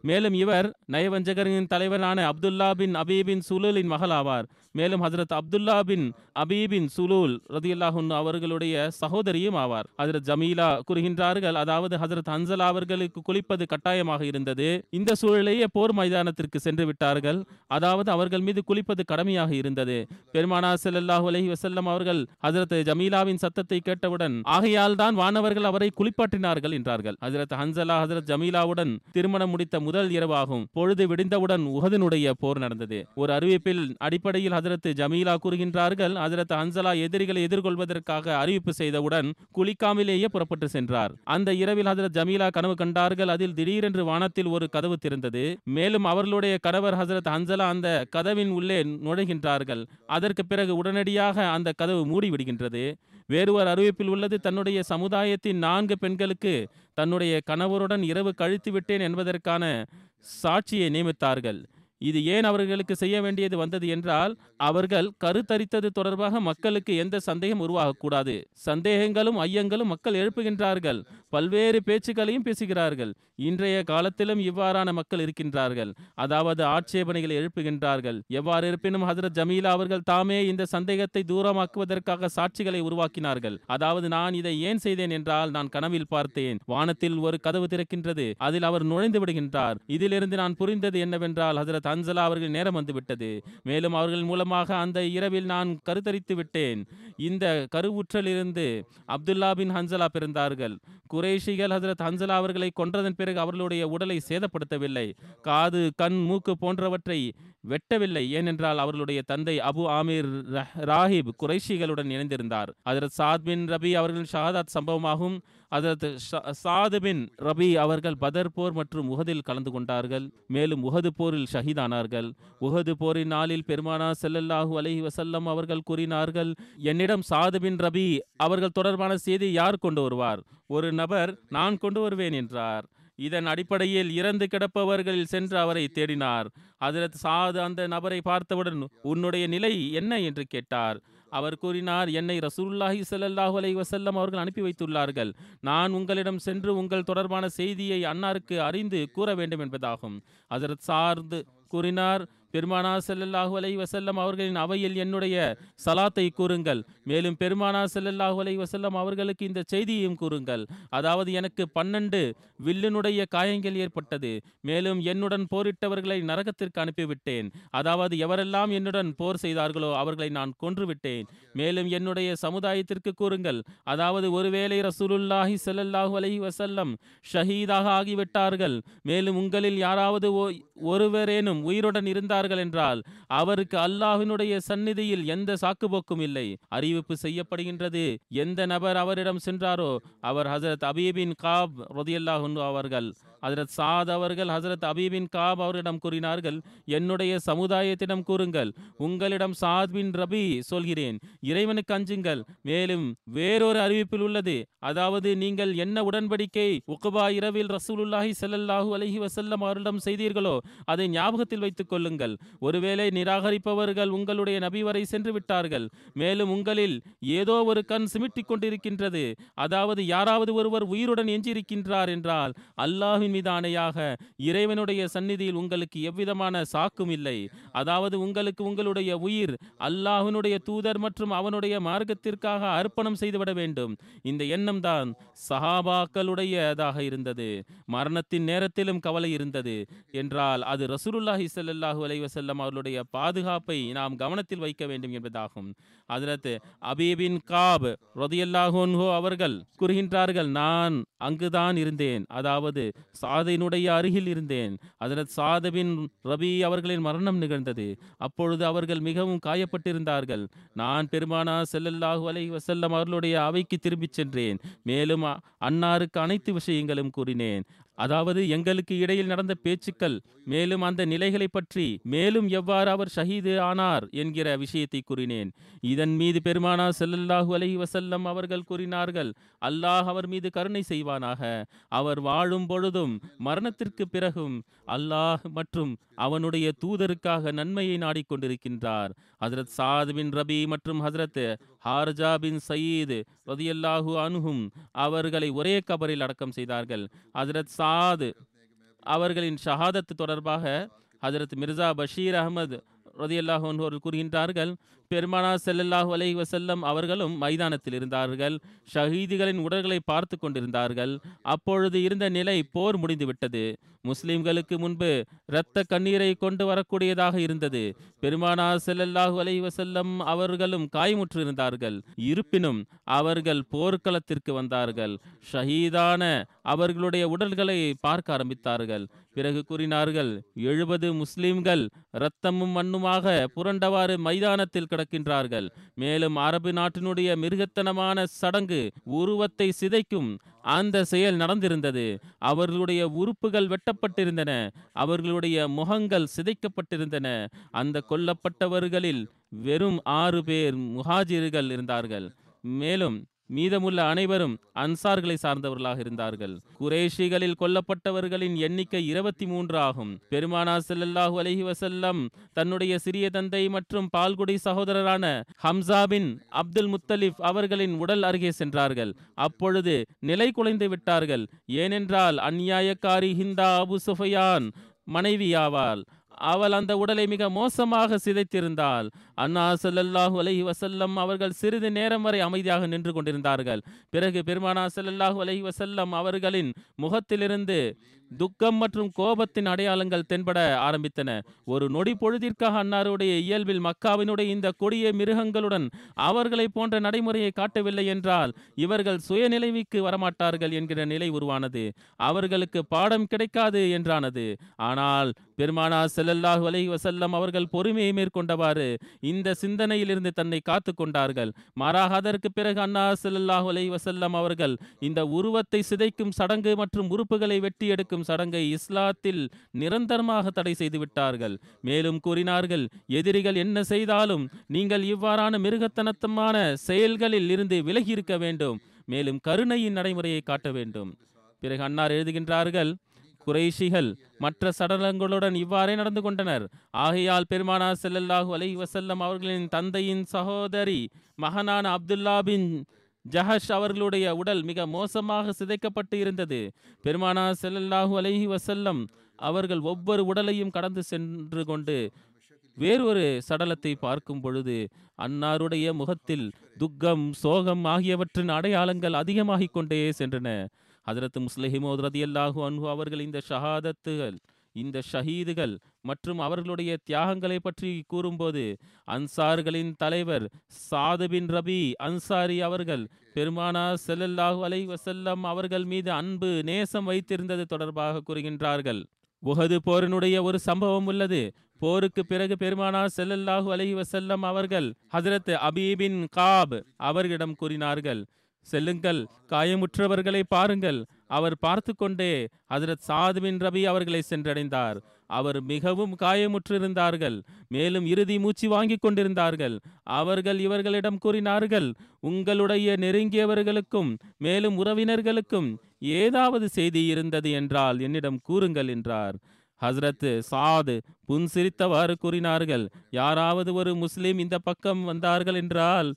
மேலும் இவர் நயவஞ்சகரின் தலைவரான அப்துல்லா பின் அபீபின் சுலூலின் மகள் ஆவார் மேலும் ஹசரத் அப்துல்லா பின் அபீபின் சுலூல் ரதியுல்லாஹுன் அவர்களுடைய சகோதரியும் ஆவார். ஹசரத் ஜமீலா கூறுகின்றார்கள் அதாவது ஹசரத் ஹன்சலா அவர்களுக்கு குளிப்பது கட்டாயமாக இருந்தது. இந்த சூழலேயே போர் மைதானத்திற்கு சென்று விட்டார்கள். அதாவது அவர்கள் மீது குளிப்பது கடமையாக இருந்தது. பெருமானா ஸல்லல்லாஹு அலஹி வசல்லம் அவர்கள் ஹசரத் ஜமீலாவின் சத்தத்தை கேட்டவுடன் ஆகையால் தான் வானவர்கள் அவரை குளிப்பாட்டினார்கள் என்றார்கள். ஹசரத் ஹன்சலா ஹசரத் ஜமீலாவுடன் திருமணம் முடித்த முதல் இரவாகும். பொழுது விடிந்தவுடன் உகதனுடைய போர் நடந்தது. ஒரு அறிவிப்பில் அடிப்படையில் ஹஜரத் ஜமீலா கூறுகின்றார்கள். ஹதரத் அன்சலா எதிரிகளை எதிர்கொள்வதற்காக அறிவிப்பு செய்தவுடன் குளிக்காமலேயே புறப்பட்டு சென்றார். அந்த இரவில் ஹஜரத் ஜமீலா கனவு கண்டார்கள். அதில் திடீரென்று வானத்தில் ஒரு கதவு திறந்தது. மேலும் அவர்களுடைய கணவர் ஹசரத் ஹன்சலா அந்த கதவின் உள்ளே நுழைகின்றார்கள். அதற்கு பிறகு உடனடியாக அந்த கதவு மூடிவிடுகின்றது. வேறு ஒரு அறிவிப்பில் உள்ளது தன்னுடைய சமுதாயத்தின் நான்கு பெண்களுக்கு தன்னுடைய கணவருடன் இரவு கழித்து விட்டேன் என்பதற்கான சாட்சியை நியமித்தார்கள். இது ஏன் அவர்களுக்கு செய்ய வேண்டியது வந்தது என்றால் அவர்கள் கருத்தரித்தது தொடர்பாக மக்களுக்கு எந்த சந்தேகம் உருவாகக்கூடாது. சந்தேகங்களும் ஐயங்களும் மக்கள் எழுப்புகின்றார்கள். பல்வேறு பேச்சுக்களையும் பேசுகிறார்கள். இன்றைய காலத்திலும் இவ்வாறான மக்கள் இருக்கின்றார்கள். அதாவது ஆட்சேபனைகளை எழுப்புகின்றார்கள். எவ்வாறு இருப்பினும் ஹசரத் ஜமீலா அவர்கள் தாமே இந்த சந்தேகத்தை தூரமாக்குவதற்காக சாட்சிகளை உருவாக்கினார்கள். அதாவது நான் இதை ஏன் செய்தேன் என்றால் நான் கனவில் பார்த்தேன். வானத்தில் ஒரு கதவு திறக்கின்றது. அதில் அவர் நுழைந்து விடுகின்றார். இதிலிருந்து நான் புரிந்தது என்னவென்றால் ஹசரத் தன்சலா அவர்கள் நேரம் வந்துவிட்டது. மேலும் அவர்கள் மூலமாக அந்த இரவில் நான் கருத்தரித்து விட்டேன். இந்த கருவுற்றலிருந்து அப்துல்லா பின் ஹன்சலா பிறந்தார்கள். குறைஷிகள் ஹசரத் ஹன்சலா அவர்களை கொன்றதன் பிறகு அவர்களுடைய உடலை சேதப்படுத்தவில்லை. காது கண் மூக்கு போன்றவற்றை வெட்டவில்லை. ஏனென்றால் அவர்களுடைய தந்தை அபு ஆமீர் ராஹிப் குறைஷிகளுடன் இணைந்திருந்தார். ஹசரத் சாத் பின் ரபி அவர்களின் ஷஹாதாத் சம்பவமாகும். ஹஜரத் சாதுபின் பின் ரபி அவர்கள் பதர் போர் மற்றும் முகதில் கலந்து கொண்டார்கள். மேலும் முகது போரில் ஷஹீதானார்கள். உகது போரின் நாளில் பெருமானா செல்லல்லாஹு அலஹி வசல்லம் அவர்கள் கூறினார்கள் என்னிடம் சாது பின் ரபி அவர்கள் தொடர்பான செய்தி யார் கொண்டு வருவார்? ஒரு நபர் நான் கொண்டு வருவேன் என்றார். இதன் அடிப்படையில் இறந்து கிடப்பவர்களில் சென்று அவரை தேடினார். அதில் சாது அந்த நபரை பார்த்தவுடன் உன்னுடைய நிலை என்ன? என்று கேட்டார். அவர் கூறினார் என்னை ரசூல்லாஹி ஸல்லல்லாஹு அலை வசல்லம் அவர்கள் அனுப்பி வைத்துள்ளார்கள். நான் உங்களிடம் சென்று உங்கள் தொடர்பான செய்தியை அன்னாருக்கு அறிந்து கூற வேண்டும் என்பதாகும். அதற்கு சார்ந்து கூறினார் பெருமானா செல்லல்லாஹு அலை வசல்லம் அவர்களின் அவையில் என்னுடைய சலாத்தை கூறுங்கள். மேலும் பெருமானா செல்லல்லாஹு அலை வசல்லம் அவர்களுக்கு இந்த செய்தியையும் கூறுங்கள். அதாவது எனக்கு பன்னெண்டு வில்லினுடைய காயங்கள் ஏற்பட்டது. மேலும் என்னுடன் போரிட்டவர்களை நரகத்திற்கு அனுப்பிவிட்டேன். அதாவது எவரெல்லாம் என்னுடன் போர் செய்தார்களோ அவர்களை நான் கொன்றுவிட்டேன். மேலும் என்னுடைய சமுதாயத்திற்கு கூறுங்கள். அதாவது ஒருவேளை ரசூலுல்லாஹி செல்லல்லாஹு அலை வசல்லம் ஷஹீதாக ஆகிவிட்டார்கள். மேலும் உங்களில் யாராவது ஒருவரேனும் உயிருடன் செய்கிறார்கள் என்றால் அவருக்கு அல்லாஹினுடைய சந்நிதியில் எந்த சாக்குப்போக்கும் இல்லை. அறிவிப்பு செய்யப்படுகின்றது. எந்த நபர் அவரிடம் சென்றாரோ அவர் ஹசரத் அபீபின் காப் ரொதியல்லாஹு அவர்கள் ஹசரத் சாத் அவர்கள் ஹசரத் அபீபின் காப் அவரிடம் கூறினார்கள் என்னுடைய சமுதாயத்திடம் கூறுங்கள். உங்களிடம் சாத் பின் ரபி சொல்கிறேன். இறைவனுக்கு அஞ்சுங்கள். மேலும் வேறொரு அறிவிப்பில் உள்ளது. அதாவது நீங்கள் என்ன உடன்படிக்கை உக்குபா இரவில் ரசூலுல்லாஹி செல்லல்லாஹூ அலஹி வசல்லம் அவரிடம் செய்தீர்களோ அதை ஞாபகத்தில் வைத்துக் கொள்ளுங்கள். ஒருவேளை நிராகரிப்பவர்கள் உங்களுடைய நபி வரை சென்று விட்டார்கள். மேலும் உங்களில் ஏதோ ஒரு கண் சிமிட்டிக் கொண்டிருக்கின்றது. அதாவது யாராவது ஒருவர் உயிருடன் எஞ்சியிருக்கின்றார் என்றால் அல்லாஹ்வின் மீது ஆணையாக இறைவனுடைய சந்நிதியில் உங்களுக்கு எவ்விதமான சாக்கும் இல்லை. அதாவது உங்களுக்கு உங்களுடைய உயிர் அல்லாஹுனுடைய தூதர் மற்றும் அவனுடைய மார்க்கத்திற்காக அர்ப்பணம் செய்துவிட வேண்டும். இந்த எண்ணம் தான் சஹாபாக்களுடையதாக இருந்தது. மரணத்தின் நேரத்திலும் கவலை இருந்தது. என்றால் அது ரசூலுல்லாஹி சல்லாஹூ அலைவசல்லம் அவர்களுடைய பாதுகாப்பை நாம் கவனத்தில் வைக்க வேண்டும் என்பதாகும். ஹஜரத் அபீபின் காப் ரதியல்லாஹு அவர்கள் கூறுகின்றார்கள் நான் அங்குதான் இருந்தேன். அதாவது சாதையினுடைய அருகில் இருந்தேன். ஹஜரத் சாதபின் ரபி அவர்களின் மரணம் நிகழ்ந்தது. அப்பொழுது அவர்கள் மிகவும் காயப்பட்டிருந்தார்கள். நான் பெருமானா செல்லல்லாஹு அலை வசல்லம் அவர்களுடைய அவைக்கு திரும்பிச் சென்றேன். மேலும் அ- அன்னாருக்கு அனைத்து விஷயங்களும் கூறினேன். அதாவது எங்களுக்கு இடையில் நடந்த பேச்சுக்கள் மேலும் அந்த நிலைகளை பற்றி மேலும் எவ்வாறு அவர் ஷஹீது ஆனார் என்கிற விஷயத்தை கூறினேன். இதன் மீது பெருமானா செல்லல்லாஹு அலஹி வசல்லம் அவர்கள் கூறினார்கள் அல்லாஹ் அவர் மீது கருணை செய்வானாக. அவர் வாழும் பொழுதும் மரணத்திற்கு பிறகும் அல்லாஹ் மற்றும் அவனுடைய தூதருக்காக நன்மையை நாடிக்கொண்டிருக்கின்றார் ஹசரத் சாத் பின் ரபி மற்றும் ஹசரத் ஹார்ஜா பின் சயீது ரதியல்லாஹு அன்ஹும் அவர்களை ஒரே கபரில் அடக்கம் செய்தார்கள். ஹசரத் சாது அவர்களின் ஷஹாதத்து தொடர்பாக ஹசரத் மிர்சா பஷீர் அகமது ரதியல்லாஹு அவர்கள் கூறுகின்றார்கள் பெருமானா செல்லல்லாஹு அலை வசல்லம் அவர்களும் மைதானத்தில் இருந்தார்கள். ஷஹீதிகளின் உடல்களை பார்த்து கொண்டிருந்தார்கள். அப்பொழுது இருந்த நிலை போர் முடிந்துவிட்டது. முஸ்லிம்களுக்கு முன்பு இரத்த கண்ணீரை கொண்டு வரக்கூடியதாக இருந்தது. பெருமானா செல்லல்லாஹு அலை வசல்லம் அவர்களும் காயமுற்றிருந்தார்கள். இருப்பினும் அவர்கள் போர்க்களத்திற்கு வந்தார்கள். ஷஹீதான அவர்களுடைய உடல்களை பார்க்க ஆரம்பித்தார்கள். பிறகு கூறினார்கள் எழுபது முஸ்லிம்கள் இரத்தமும் மண்ணுமாக புரண்டவாறு மைதானத்தில் கிடக்கின்றார்கள். மேலும் அரபு நாட்டினுடைய மிருகத்தனமான சடங்கு உருவத்தை சிதைக்கும் அந்த செயல் நடந்திருந்தது. அவர்களுடைய உறுப்புகள் வெட்டப்பட்டிருந்தன. அவர்களுடைய முகங்கள் சிதைக்கப்பட்டிருந்தன. அந்த கொல்லப்பட்டவர்களில் வெறும் ஆறு பேர் முஹாஜிர்கள் இருந்தார்கள். மேலும் மீதமுள்ள அனைவரும் அன்சார்களை சார்ந்தவர்களாக இருந்தார்கள். குரேஷிகளில் கொல்லப்பட்டவர்களின் எண்ணிக்கை இருபத்தி மூன்று ஆகும். பெருமானா செல்லல்லாஹு அலஹி வசல்லம் தன்னுடைய சிறிய தந்தை மற்றும் பால்குடி சகோதரரான ஹம்சா பின் அப்துல் முத்தலிப் அவர்களின் உடல் அருகே சென்றார்கள். அப்பொழுது நிலை குலைந்து விட்டார்கள். ஏனென்றால் அந்நியாயக்காரி ஹிந்தா அபு சுஃபையான் மனைவியாவாள். அவள் அந்த உடலை மிக மோசமாக சிதைத்திருந்தாள். அண்ணா சல்லல்லாஹு அலஹி வசல்லம் அவர்கள் சிறிது நேரம் வரை அமைதியாக நின்று கொண்டிருந்தார்கள். பிறகு பெருமானா சல்லல்லாஹு அலஹி வசல்லம் அவர்களின் முகத்திலிருந்து துக்கம் மற்றும் கோபத்தின் அடையாளங்கள் தென்பட ஆரம்பித்தன. ஒரு நொடி பொழுதிற்காக அன்னாருடைய இயல்பில் மக்காவினுடைய இந்த கொடிய மிருகங்களுடன் அவர்களை போன்ற நடைமுறையை காட்டவில்லை என்றால் இவர்கள் சுயநிலைவிக்கு வரமாட்டார்கள் என்கிற நிலை உருவானது. அவர்களுக்கு பாடம் கிடைக்காது என்றானது. ஆனால் பெருமானா செல்லல்லாஹ் வலை வசல்லம் அவர்கள் பொறுமையை மேற்கொண்டவாறு இந்த சிந்தனையிலிருந்து தன்னை காத்து கொண்டார்கள். மாறாக அதற்கு பிறகு அன்னா ஸல்லல்லாஹு அலைஹி வசல்லம் அவர்கள் இந்த உருவத்தை சிதைக்கும் சடங்கு மற்றும் உறுப்புகளை வெட்டி எடுக்கும் சடங்கை இஸ்லாத்தில் நிரந்தரமாக தடை செய்து விட்டார்கள் மேலும் கூறினார்கள் எதிரிகள் என்ன செய்தாலும் நீங்கள் இவ்வாறான மிருகத்தனத்தமான செயல்களில் இருந்து விலகி இருக்க வேண்டும். மேலும் கருணையின் நடைமுறையை காட்ட வேண்டும். பிறகு அன்னார் எழுதுகின்றார்கள் குறைஷிகள் மற்ற சடலங்களுடன் இவ்வாறே நடந்து கொண்டனர். ஆகையால் பெருமானா செல்லல்லாஹு அலஹி வசல்லம் அவர்களின் தந்தையின் சகோதரி மகனான அப்துல்லா பின் ஜஹஷ் அவர்களுடைய உடல் மிக மோசமாக சிதைக்கப்பட்டு இருந்தது. பெருமானா செல்லல்லாஹு அலஹி வசல்லம் அவர்கள் ஒவ்வொரு உடலையும் கடந்து சென்று கொண்டு வேறொரு சடலத்தை பார்க்கும் பொழுது அன்னாருடைய முகத்தில் துக்கம் சோகம் ஆகியவற்றின் அடையாளங்கள் அதிகமாகிக் கொண்டே சென்றன. ஹஜரத் முஸ்லிஹிமோத் ரதியல்லாஹு அன்ஹு அவர்கள் இந்த ஷஹாதத்துகள் இந்த ஷஹீதுகள் மற்றும் அவர்களுடைய தியாகங்களை பற்றி கூறும்போது அன்சார்களின் தலைவர் சாது பின் ரபி அன்சாரி அவர்கள் பெருமானா செல்லல்லாஹு அலை வசல்லம் அவர்கள் மீது அன்பு நேசம் வைத்திருந்தது தொடர்பாக கூறுகின்றார்கள். உஹது போரினுடைய ஒரு சம்பவம் உள்ளது. போருக்கு பிறகு பெருமானா செல்லல்லாஹு அலைஹி வசல்லம் அவர்கள் ஹசரத் அபீபின் காப் அவர்களிடம் கூறினார்கள் செல்லுங்கள் காயமுற்றவர்களை பாருங்கள். அவர் பார்த்து கொண்டே ஹசரத் சாத் பின் ரபி அவர்களை சென்றடைந்தார். அவர் மிகவும் காயமுற்றிருந்தார்கள். மேலும் இறுதி மூச்சு வாங்கிக் கொண்டிருந்தார்கள். அவர்கள் இவர்களிடம் கூறினார்கள் உங்களுடைய நெருங்கியவர்களுக்கும் மேலும் உறவினர்களுக்கும் ஏதாவது செய்தி இருந்தது என்றால் என்னிடம் கூறுங்கள் என்றார். ஹஸ்ரத் சாது புன்சிரித்தவாறு கூறினார்கள் யாராவது ஒரு முஸ்லிம் இந்த பக்கம் வந்தார்கள் என்றால்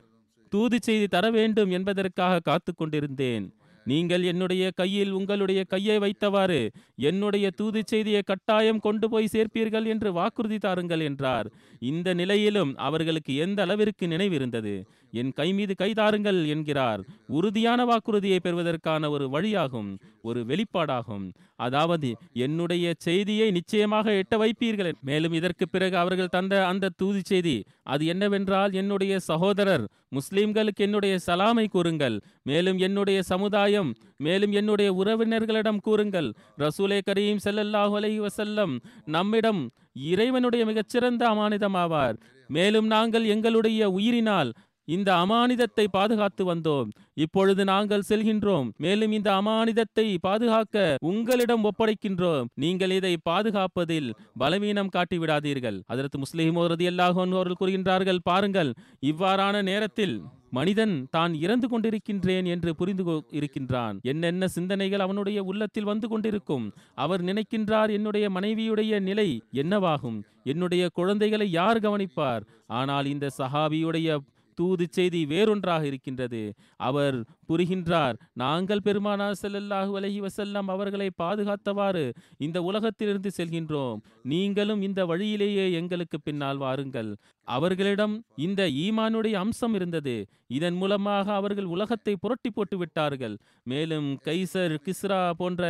தூது செய்தி தர வேண்டும் என்பதற்காக காத்து கொண்டிருந்தேன். நீங்கள் என்னுடைய கையில் உங்களுடைய கையை வைத்தவாறு என்னுடைய தூது செய்தியை கட்டாயம் கொண்டு போய் சேர்ப்பீர்கள் என்று வாக்குறுதி தாருங்கள் என்றார். இந்த நிலையிலும் அவர்களுக்கு எந்த அளவிற்கு நினைவிருந்தது? என் கை மீது கைதாருங்கள் என்கிறார். உறுதியான வாக்குறுதியை பெறுவதற்கான ஒரு வழியாகும் ஒரு வெளிப்பாடாகும். அதாவது என்னுடைய செய்தியை நிச்சயமாக எட்ட வைப்பீர்கள். மேலும் இதற்கு பிறகு அவர்கள் தந்த அந்த தூது செய்தி அது என்னவென்றால் என்னுடைய சகோதரர் முஸ்லிம்களுக்கு என்னுடைய சலாமை கூறுங்கள். மேலும் என்னுடைய சமுதாயம் மேலும் என்னுடைய உறவினர்களிடம் கூறுங்கள். ரசூலே கரீம் செல்லல்லாஹு அலை வசல்லம் நம்மிடம் இறைவனுடைய மிகச்சிறந்த அமானிதமாவார். மேலும் நாங்கள் எங்களுடைய உயிரினால் இந்த அமானிதத்தை பாதுகாத்து வந்தோம். இப்பொழுது நாங்கள் செல்கின்றோம். மேலும் இந்த அமானிதத்தை பாதுகாக்க உங்களிடம் ஒப்படைக்கின்றோம். நீங்கள் இதை பாதுகாப்பதில் பலவீனம் காட்டி விடாதீர்கள் அதற்கு முஸ்லிம் அவர்கள் கூறுகின்றார்கள் பாருங்கள் இவ்வாறான நேரத்தில் மனிதன் தான் இறந்து கொண்டிருக்கின்றேன் என்று புரிந்து கொ- இருக்கின்றான். என்னென்ன சிந்தனைகள் அவனுடைய உள்ளத்தில் வந்து கொண்டிருக்கும்? அவர் நினைக்கின்றார் என்னுடைய மனைவியுடைய நிலை என்னவாகும்? என்னுடைய குழந்தைகளை யார் கவனிப்பார்? ஆனால் இந்த சஹாபியுடைய தூது செய்தி வேறொன்றாக இருக்கின்றது. அவர் புரிகின்றார் நாங்கள் பெருமானா செல்லல்லாஹு அலஹி வசல்லாம் அவர்களை பாதுகாத்தவாறு இந்த உலகத்திலிருந்து செல்கின்றோம். நீங்களும் இந்த வழியிலேயே எங்களுக்கு பின்னால் வாருங்கள். அவர்களிடம் இந்த ஈமானுடைய அம்சம் இருந்தது. இதன் மூலமாக அவர்கள் உலகத்தை புரட்டி போட்டு விட்டார்கள். மேலும் கைசர் கிஸ்ரா போன்ற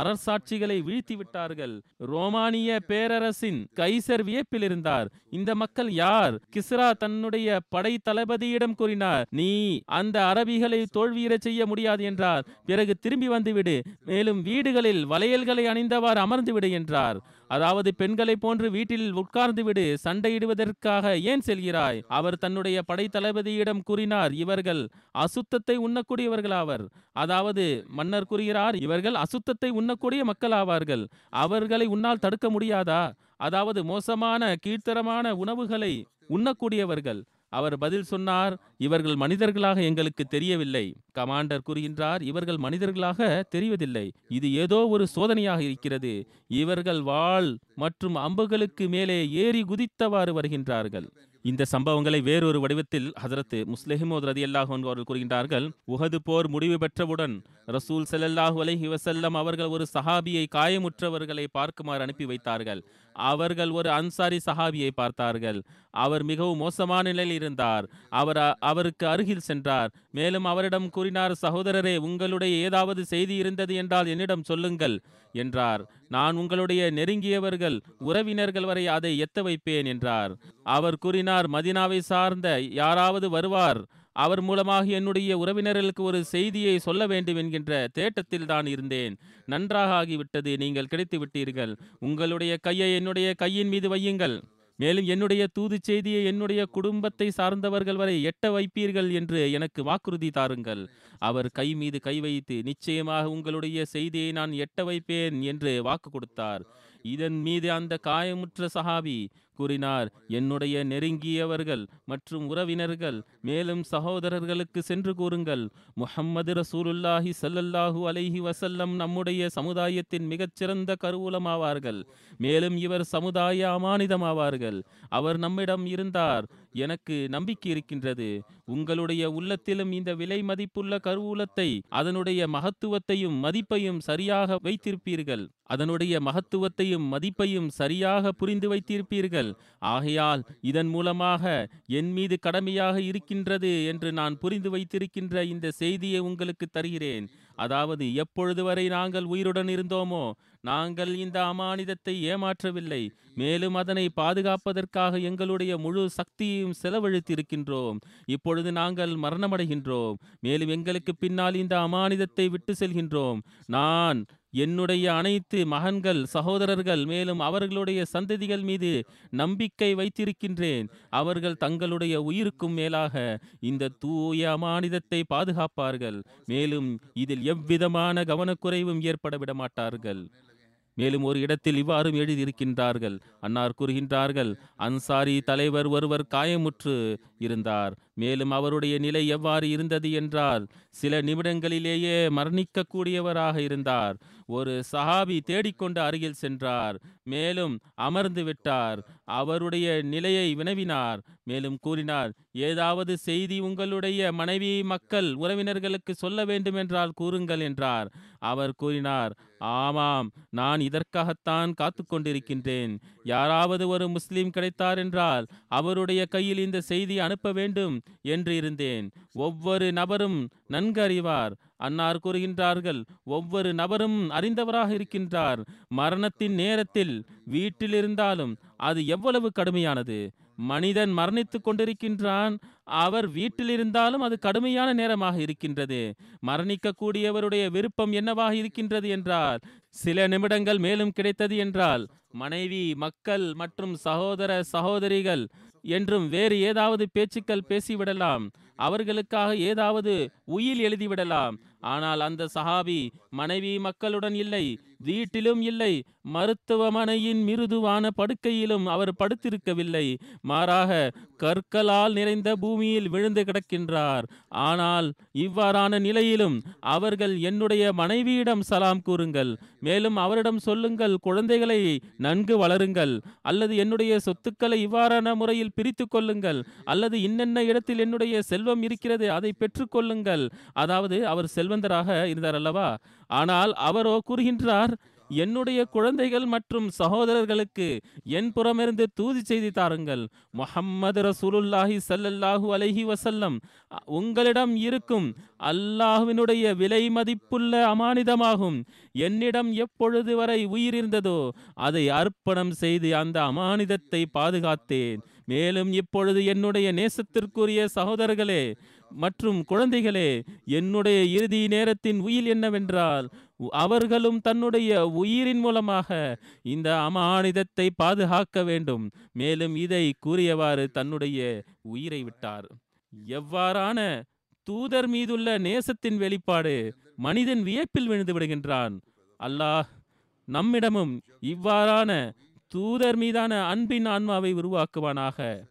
அரசாட்சிகளை வீழ்த்தி விட்டார்கள். ரோமானிய பேரரசின் கைசர் வியப்பில் இருந்தார். இந்த மக்கள் யார்? கிஸ்ரா தன்னுடைய படை தளபதியிடம் கூறினார் நீ அந்த அரபிகளை தோல்வியிட செய்ய முடியாது என்றார். பிறகு திரும்பி வந்துவிடு. மேலும் வீடுகளில் வளையல்களை அணிந்தவாறு அமர்ந்து விடு என்றார். அதாவது பெண்களை போன்று வீட்டில் உட்கார்ந்து விடு சண்டையிடுவதற்காக ஏன் செல்கிறாய்? அவர் தன்னுடைய படைத்தளபதியிடம் கூறினார் இவர்கள் அசுத்தத்தை உண்ணக்கூடியவர்களாவர். அதாவது மன்னர் கூறுகிறார் இவர்கள் அசுத்தத்தை உண்ணக்கூடிய மக்கள் ஆவார்கள் அவர்களை உன்னால் தடுக்க முடியாதா? அதாவது மோசமான கீழ்த்தரமான உணவுகளை உண்ணக்கூடியவர்கள். அவர் பதில் சொன்னார் இவர்கள் மனிதர்களாக எங்களுக்கு தெரியவில்லை. கமாண்டர் கூறுகின்றார் இவர்கள் மனிதர்களாக தெரிவதில்லை. இது ஏதோ ஒரு சோதனையாக இருக்கிறது. இவர்கள் வாள் மற்றும் அம்புகளுக்கு மேலே ஏறி குதித்தவாறு வருகின்றார்கள். இந்த சம்பவங்களை வேறொரு வடிவத்தில் ஹசரத்து முஸ்லிஹிமோத் ரதி அல்லாஹ் அவர்கள் கூறுகின்றார்கள் உஹது போர் முடிவு பெற்றவுடன் ரசூல் செல்லல்லாஹு அலைஹி வஸல்லம் அவர்கள் ஒரு சஹாபியை காயமுற்றவர்களை பார்க்குமாறு அனுப்பி வைத்தார்கள். அவர்கள் ஒரு அன்சாரி சஹாபியை பார்த்தார்கள். அவர் மிகவும் மோசமான நிலையில் இருந்தார். அவர் அவருக்கு அருகில் சென்றார். மேலும் அவரிடம் கூறினார் சகோதரரே உங்களுடைய ஏதாவது செய்தி இருந்தது என்றால் என்னிடம் சொல்லுங்கள் என்றார். நான் உங்களுடைய நெருங்கியவர்கள் உறவினர்கள் வரை அதை எத்த வைப்பேன் என்றார். அவர் கூறினார் மதினாவை சார்ந்த யாராவது வருவார். அவர் மூலமாக என்னுடைய உறவினர்களுக்கு ஒரு செய்தியை சொல்ல வேண்டும் என்கின்ற தேட்டத்தில் தான் இருந்தேன். நன்றாக ஆகிவிட்டது. நீங்கள் கிடைத்து விட்டீர்கள். உங்களுடைய கையை என்னுடைய கையின் மீது வையுங்கள். மேலும் என்னுடைய தூது செய்தியை என்னுடைய குடும்பத்தை சார்ந்தவர்கள் வரை எட்ட வைப்பீர்கள் என்று எனக்கு வாக்குறுதி தாருங்கள். அவர் கை மீது கை வைத்து நிச்சயமாக உங்களுடைய செய்தியை நான் எட்ட வைப்பேன் என்று வாக்கு கொடுத்தார். இதன் மீது அந்த காயமுற்ற சஹாபி கூறினார். என்னுடைய நெருங்கியவர்கள் மற்றும் உறவினர்கள் மேலும் சகோதரர்களுக்கு சென்று கூறுங்கள். முஹம்மது ரசூலுல்லாஹி சல்லல்லாஹூ அலைஹி வசல்லம் நம்முடைய சமுதாயத்தின் மிகச்சிறந்த கருவூலமாவார்கள். மேலும் இவர் சமுதாய அமானிதமாவார்கள். அவர் நம்மிடம் இருந்தார். எனக்கு நம்பிக்கை இருக்கின்றது. உங்களுடைய உள்ளத்திலும் இந்த விலை மதிப்புள்ள கருவூலத்தை அதனுடைய மகத்துவத்தையும் மதிப்பையும் சரியாக வைத்திருப்பீர்கள். அதனுடைய மகத்துவத்தையும் மதிப்பையும் சரியாக புரிந்து வைத்திருப்பீர்கள். ஆகையால் இதன் மூலமாக என் மீது கடமையாக இருக்கின்றது என்று நான் புரிந்து வைத்திருக்கின்ற இந்த செய்தியை உங்களுக்கு தருகிறேன். அதாவது எப்பொழுது வரை நாங்கள் உயிருடன் இருந்தோமோ நாங்கள் இந்த அமானிதத்தை ஏமாற்றவில்லை. மேலும் அதனை பாதுகாப்பதற்காக எங்களுடைய முழு சக்தியையும் செலவழித்திருக்கின்றோம். இப்பொழுது நாங்கள் மரணமடைகின்றோம். மேலும் எங்களுக்கு பின்னால் இந்த அமானிதத்தை விட்டு செல்கின்றோம். நான் என்னுடைய அனைத்து மகன்கள் சகோதரர்கள் மேலும் அவர்களுடைய சந்ததிகள் மீது நம்பிக்கை வைத்திருக்கின்றேன். அவர்கள் தங்களுடைய உயிருக்கும் மேலாக இந்த தூய அமானிதத்தை பாதுகாப்பார்கள். மேலும் இதில் எவ்விதமான கவனக்குறைவும் ஏற்பட விட மாட்டார்கள் மேலும் ஒரு இடத்தில் இவ்வாறும் எழுதியிருக்கின்றார்கள். அன்னார் கூறுகின்றார்கள் அன்சாரி தலைவர் ஒருவர் காயமுற்று இருந்தார். மேலும் அவருடைய நிலை எவ்வாறு இருந்தது என்றால் சில நிமிடங்களிலேயே மரணிக்கக்கூடியவராக இருந்தார். ஒரு சஹாபி தேடிக்கொண்டு அருகில் சென்றார். மேலும் அமர்ந்து விட்டார். அவருடைய நிலையை வினவினார். மேலும் கூறினார் ஏதாவது செய்தி உங்களுடைய மனைவி மக்கள் உறவினர்களுக்கு சொல்ல வேண்டுமென்றால் கூறுங்கள் என்றார். அவர் கூறினார் ஆமாம் நான் இதற்காகத்தான் காத்து கொண்டிருக்கின்றேன். யாராவது ஒரு முஸ்லீம் கிடைத்தார் என்றால் அவருடைய கையில் இந்த செய்தி அனுப்ப வேண்டும் என்று இருந்தேன். ஒவ்வொரு நபரும் நன்கு அறிவார். அன்னார் கூறுகின்றார்கள் ஒவ்வொரு நபரும் அறிந்தவராக இருக்கின்றார். மரணத்தின் நேரத்தில் வீட்டில் இருந்தாலும் அது எவ்வளவு கடுமையானது? மனிதன் மரணித்துக் கொண்டிருக்கின்றான். அவர் வீட்டில் இருந்தாலும் அது கடுமையான நேரமாக இருக்கின்றது. மரணிக்கக்கூடியவருடைய விருப்பம் என்னவாக இருக்கின்றது என்றால் சில நிமிடங்கள் மேலும் கிடைத்தது என்றால் மனைவி மக்கள் மற்றும் சகோதர சகோதரிகள் என்றும் வேறு ஏதாவது பேச்சுக்கள் பேசிவிடலாம். அவர்களுக்காக ஏதாவது உயில் எழுதிவிடலாம். ஆனால் அந்த சஹாபி மனைவி மக்களுடன் இல்லை. வீட்டிலும் இல்லை மருத்துவமனையின் மிருதுவான படுக்கையிலும் அவர் படுத்திருக்கவில்லை. மாறாக கற்களால் நிறைந்த பூமியில் விழுந்து கிடக்கின்றார். ஆனால் இவ்வாறான நிலையிலும் அவர்கள் என்னுடைய மனைவியிடம் சலாம் கூறுங்கள். மேலும் அவரிடம் சொல்லுங்கள் குழந்தைகளை நன்கு வளருங்கள். அல்லது என்னுடைய சொத்துக்களை இவ்வாறான முறையில் பிரித்து கொள்ளுங்கள். அல்லது இன்னென்ன இடத்தில் என்னுடைய செல்வம் இருக்கிறது அதை பெற்றுக்கொள்ளுங்கள் அதாவது அவர் செல்வந்தராக இருந்தார் அல்லவா? ஆனால் அவரோ கூறுகின்றார் என்னுடைய குழந்தைகள் மற்றும் சகோதரர்களுக்கு என் புறமிருந்து தூதி செய்தி தாருங்கள். முஹம்மது ரசூலுல்லாஹி ஸல்லல்லாஹு அலஹி வசல்லம் உங்களிடம் இருக்கும் அல்லாஹுவினுடைய விலை மதிப்புள்ள அமானிதமாகும். என்னிடம் எப்பொழுது வரை உயிர் இருந்ததோ அதை அர்ப்பணம் செய்து அந்த அமானிதத்தை பாதுகாத்தேன். மேலும் இப்பொழுது என்னுடைய நேசத்திற்குரிய சகோதரர்களே மற்றும் குழந்தைகளே என்னுடைய இறுதி நேரத்தின் உயில் என்னவென்றால் அவர்களும் தன்னுடைய உயிரின் மூலமாக இந்த அமானிதத்தை பாதுகாக்க வேண்டும். மேலும் இதை கூறியவாறு தன்னுடைய உயிரை விட்டார். எவ்வாறான தூதர் மீதுள்ள நேசத்தின் வெளிப்பாடு மனிதன் வியப்பில் விழுந்து விடுகின்றான். அல்லாஹ் நம்மிடமும் இவ்வாறான தூதர் மீதான அன்பின் ஆன்மாவை உருவாக்குவானாக.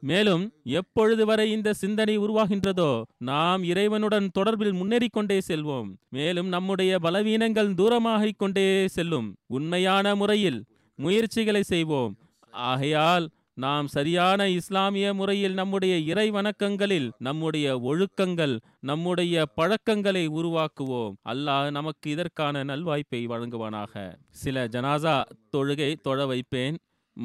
மேலும் எப்பொழுது வரை இந்த சிந்தனை உருவாகின்றதோ நாம் இறைவனுடன் தொடர்பில் முன்னேறிக் கொண்டே செல்வோம். மேலும் நம்முடைய பலவீனங்கள் தூரமாகிக் கொண்டே செல்லும். உண்மையான முறையில் முயற்சிகளை செய்வோம். ஆகையால் நாம் சரியான இஸ்லாமிய முறையில் நம்முடைய இறை வணக்கங்களில் நம்முடைய ஒழுக்கங்கள் நம்முடைய பழக்கங்களை உருவாக்குவோம். அல்லாஹ் நமக்கு இதற்கான நல்வாய்ப்பை வழங்குவானாக. சில ஜனாசா தொழுகை தொழ வைப்பேன்.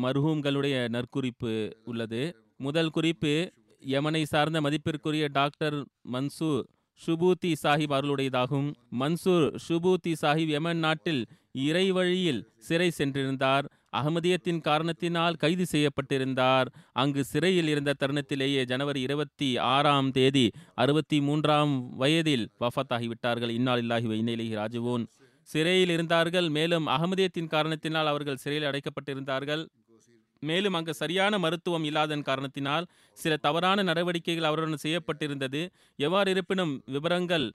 மர்ஹூம்களுடைய நற்குறிப்பு உள்ளது. முதல் குறிப்பு யமனை சார்ந்த மதிப்பிற்குரிய டாக்டர் மன்சூர் ஷுபூத்தி சாஹிப் அருளுடையதாகும். மன்சூர் ஷுபூத்தி சாஹிப் யமன் நாட்டில் இறை வழியில் சிறை சென்றிருந்தார். அகமதியத்தின் காரணத்தினால் கைது செய்யப்பட்டிருந்தார். அங்கு சிறையில் இருந்த தருணத்திலேயே ஜனவரி இருபத்தி ஆறாம் தேதி அறுபத்தி மூன்றாம் வயதில் வஃத்தாகிவிட்டார்கள் இந்நாளில்லாகி இன்னால் இல்லாஹி ராஜுவோன். சிறையில் இருந்தார்கள். மேலும் அகமதியத்தின் காரணத்தினால் அவர்கள் சிறையில் அடைக்கப்பட்டிருந்தார்கள். மேலும் அங்கு சரியான மருத்துவம் இல்லாதன் காரணத்தினால் சில தவறான நடவடிக்கைகள் அவருடன் செய்யப்பட்டிருந்தது. எவ்வாறு இருப்பினும் விவரங்கள்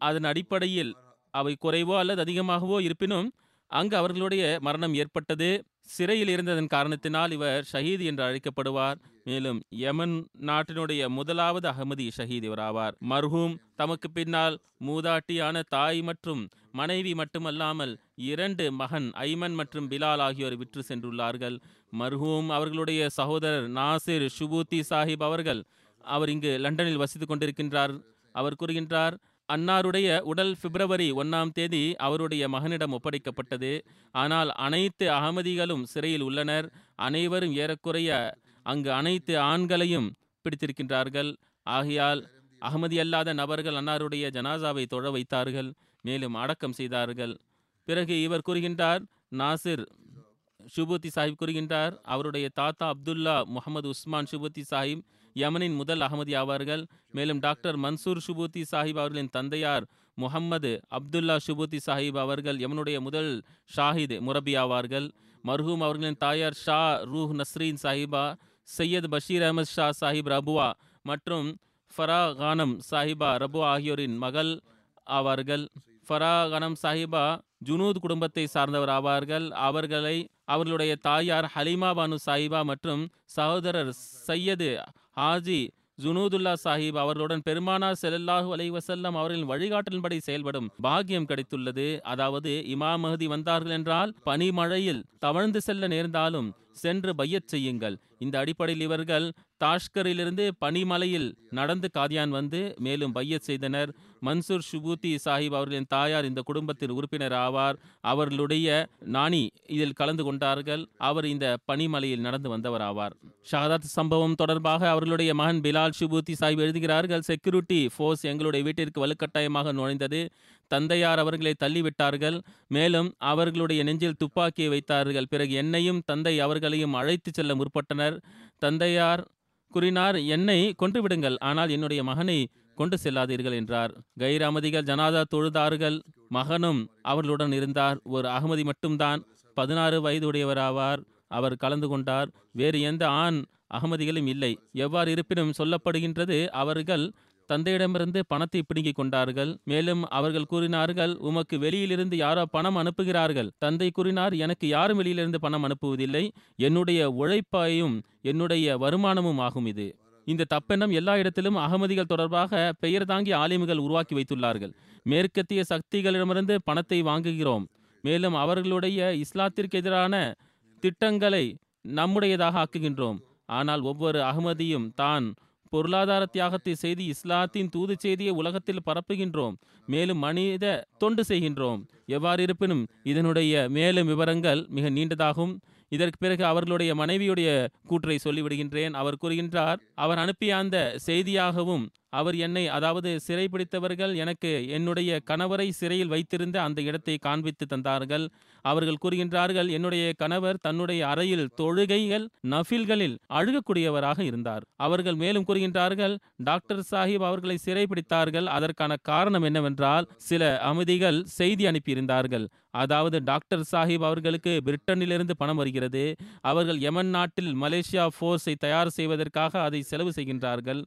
அதன் அடிப்படையில் அவை குறைவோ அல்லது அதிகமாகவோ இருப்பினும் அங்கு அவர்களுடைய மரணம் ஏற்பட்டது. சிறையில் இருந்ததன் காரணத்தினால் இவர் ஷஹீத் என்று அழைக்கப்படுவார். மேலும் யமன் நாட்டினுடைய முதலாவது அகமதி ஷஹீத் இவராவார். ஆவார் மர்ஹூம் தமக்கு பின்னால் மூதாட்டியான தாய் மற்றும் மனைவி மட்டுமல்லாமல் இரண்டு மகன் ஐமன் மற்றும் பிலால் ஆகியோர் விற்று சென்றுள்ளார்கள். மர்ஹூம் அவர்களுடைய சகோதரர் நாசிர் ஷுபூத்தி சாஹிப் அவர்கள் அவர் இங்கு லண்டனில் வசித்து கொண்டிருக்கின்றார். அவர் கூறுகின்றார் அன்னாருடைய உடல் பிப்ரவரி ஒன்றாம் தேதி அவருடைய மகனிடம் ஒப்படைக்கப்பட்டது. ஆனால் அனைத்து அகமதிகளும் சிறையில் உள்ளனர். அனைவரும் ஏறக்குறைய அங்கு அனைத்து ஆண்களையும் பிடித்திருக்கின்றார்கள். ஆகையால் அகமதி அல்லாத நபர்கள் அன்னாருடைய ஜனாசாவை தொழ வைத்தார்கள். மேலும் அடக்கம் செய்தார்கள். பிறகு இவர் கூறுகின்றார் நாசிர் ஷுபூத்தி சாஹிப் கூறுகின்றார். அவருடைய தாத்தா அப்துல்லா முகமது உஸ்மான் ஷுபூத்தி சாஹிப் யமனின் முதல் அகமதி ஆவார்கள். மேலும் டாக்டர் மன்சூர் ஷுபூத்தி சாஹிப் அவர்களின் தந்தையார் முகம்மது அப்துல்லா ஷுபூத்தி சாஹிப் அவர்கள் யமனுடைய முதல் ஷாஹித் முரபி ஆவார்கள். மர்ஹூம் அவர்களின் தாயார் ஷா ரூஹ் நஸ்ரீன் சாஹிபா சையத் பஷீர் அஹமத் ஷா சாஹிப் ரபுவா மற்றும் ஃபரா கானம் சாஹிபா ரபுவா ஆகியோரின் மகள் ஆவார்கள். ஃபரா கானம் சாஹிபா ஜுனூத் குடும்பத்தை சார்ந்தவர் ஆவார்கள். அவர்களை அவர்களுடைய தாயார் ஹலீமா பானு சாஹிபா மற்றும் சகோதரர் சையது ஹாஜி ஜுனூதுல்லா சாஹிப் அவர்களுடன் பெருமானார் செல்லல்லாஹு அலைஹி வஸல்லம் அவர்களின் வழிகாட்டலின்படி செயல்படும் பாக்கியம் கிடைத்துள்ளது. அதாவது இமாம் மஹதி வந்தார்கள் என்றால் பனிமழையில் தவழ்ந்து செல்ல நேர்ந்தாலும் சென்று பையச் செய்யுங்கள். இந்த அடிப்படையில் இவர்கள் தாஷ்கரிலிருந்து பனிமலையில் நடந்து காதியான் வந்து மேலும் பையத் செய்தனர். மன்சூர் ஷுபூத்தி சாஹிப் அவர்களின் தாயார் இந்த குடும்பத்தின் உறுப்பினர் ஆவார். அவர்களுடைய நாணி இதில் கலந்து கொண்டார்கள். அவர் இந்த பனிமலையில் நடந்து வந்தவர் ஆவார். ஷஹாதத் சம்பவம் தொடர்பாக அவர்களுடைய மகன் பிலால் ஷுபூத்தி சாஹிப் எழுதுகிறார்கள் செக்யூரிட்டி ஃபோர்ஸ் எங்களுடைய வீட்டிற்கு வலுக்கட்டாயமாக நுழைந்தது. தந்தையார் அவர்களை தள்ளிவிட்டார்கள். மேலும் அவர்களுடைய நெஞ்சில் துப்பாக்கியை வைத்தார்கள். பிறகு என்னையும் தந்தை அவர்களையும் அழைத்து செல்ல முற்பட்டனர். தந்தையார் கூறினார் என்னை கொன்று விடுங்கள் ஆனால் என்னுடைய மகனை கொண்டு செல்லாதீர்கள் என்றார். கைர் அமதிகள் ஜனாதா தொழுதார்கள் மகனும் அவர்களுடன் இருந்தார். ஒரு அகமதி மட்டும்தான் பதினாறு வயதுடையவராவார். அவர் கலந்து கொண்டார். வேறு எந்த ஆண் அகமதிகளும் இல்லை. எவ்வாறு இருப்பினும் சொல்லப்படுகின்றது அவர்கள் தந்தையிடமிருந்து பணத்தை பிடுங்கிக் கொண்டார்கள். மேலும் அவர்கள் கூறினார்கள் உமக்கு வெளியிலிருந்து யாரோ பணம் அனுப்புகிறார்கள். தந்தை கூறினார் எனக்கு யாரும் வெளியிலிருந்து பணம் அனுப்புவதில்லை. என்னுடைய உழைப்பாயும் என்னுடைய வருமானமும் ஆகும் இது. இந்த தப்பெண்ணம் எல்லா இடத்திலும் அகமதிகள் தொடர்பாக பெயர் தாங்கி ஆலிம்கள் உருவாக்கி வைத்துள்ளார்கள். மேற்கத்திய சக்திகளிடமிருந்து பணத்தை வாங்குகிறோம். மேலும் அவர்களுடைய இஸ்லாத்திற்கு எதிரான திட்டங்களை நம்முடையதாக ஆக்குகின்றோம். ஆனால் ஒவ்வொரு அகமதியும் தான் பொருளாதார தியாகத்தை செய்து இஸ்லாத்தின் தூது செய்தியை உலகத்தில் பரப்புகின்றோம். மேலும் மனித தொண்டு செய்கின்றோம். எவ்வாறு இருப்பினும் இதனுடைய மேலும் விவரங்கள் மிக நீண்டதாகும். இதற்கு பிறகு அவர்களுடைய மனைவியுடைய கூற்றை சொல்லிவிடுகின்றேன். அவர் கூறுகின்றார் அவர் அனுப்பிய அந்த செய்தியாகவும் அவர் என்னை அதாவது சிறைபிடித்தவர்கள் எனக்கு என்னுடைய கணவரை சிறையில் வைத்திருந்த அந்த இடத்தை காண்பித்து தந்தார்கள். அவர்கள் கூறுகின்றார்கள் என்னுடைய கணவர் தன்னுடைய அறையில் தொழுகைகள் நஃபில்களில் அழுகக்கூடியவராக இருந்தார். அவர்கள் மேலும் கூறுகின்றார்கள் டாக்டர் சாஹிப் அவர்களை சிறைபிடித்தார்கள். அதற்கான காரணம் என்னவென்றால் சில அமைதிகள் செய்தி அனுப்பியிருந்தார்கள். அதாவது டாக்டர் சாஹிப் அவர்களுக்கு பிரிட்டனிலிருந்து பணம் வருகிறது. அவர்கள் யமன் நாட்டில் மலேசியா ஃபோர்ஸை தயார் செய்வதற்காக அதை செலவு செய்கின்றார்கள்.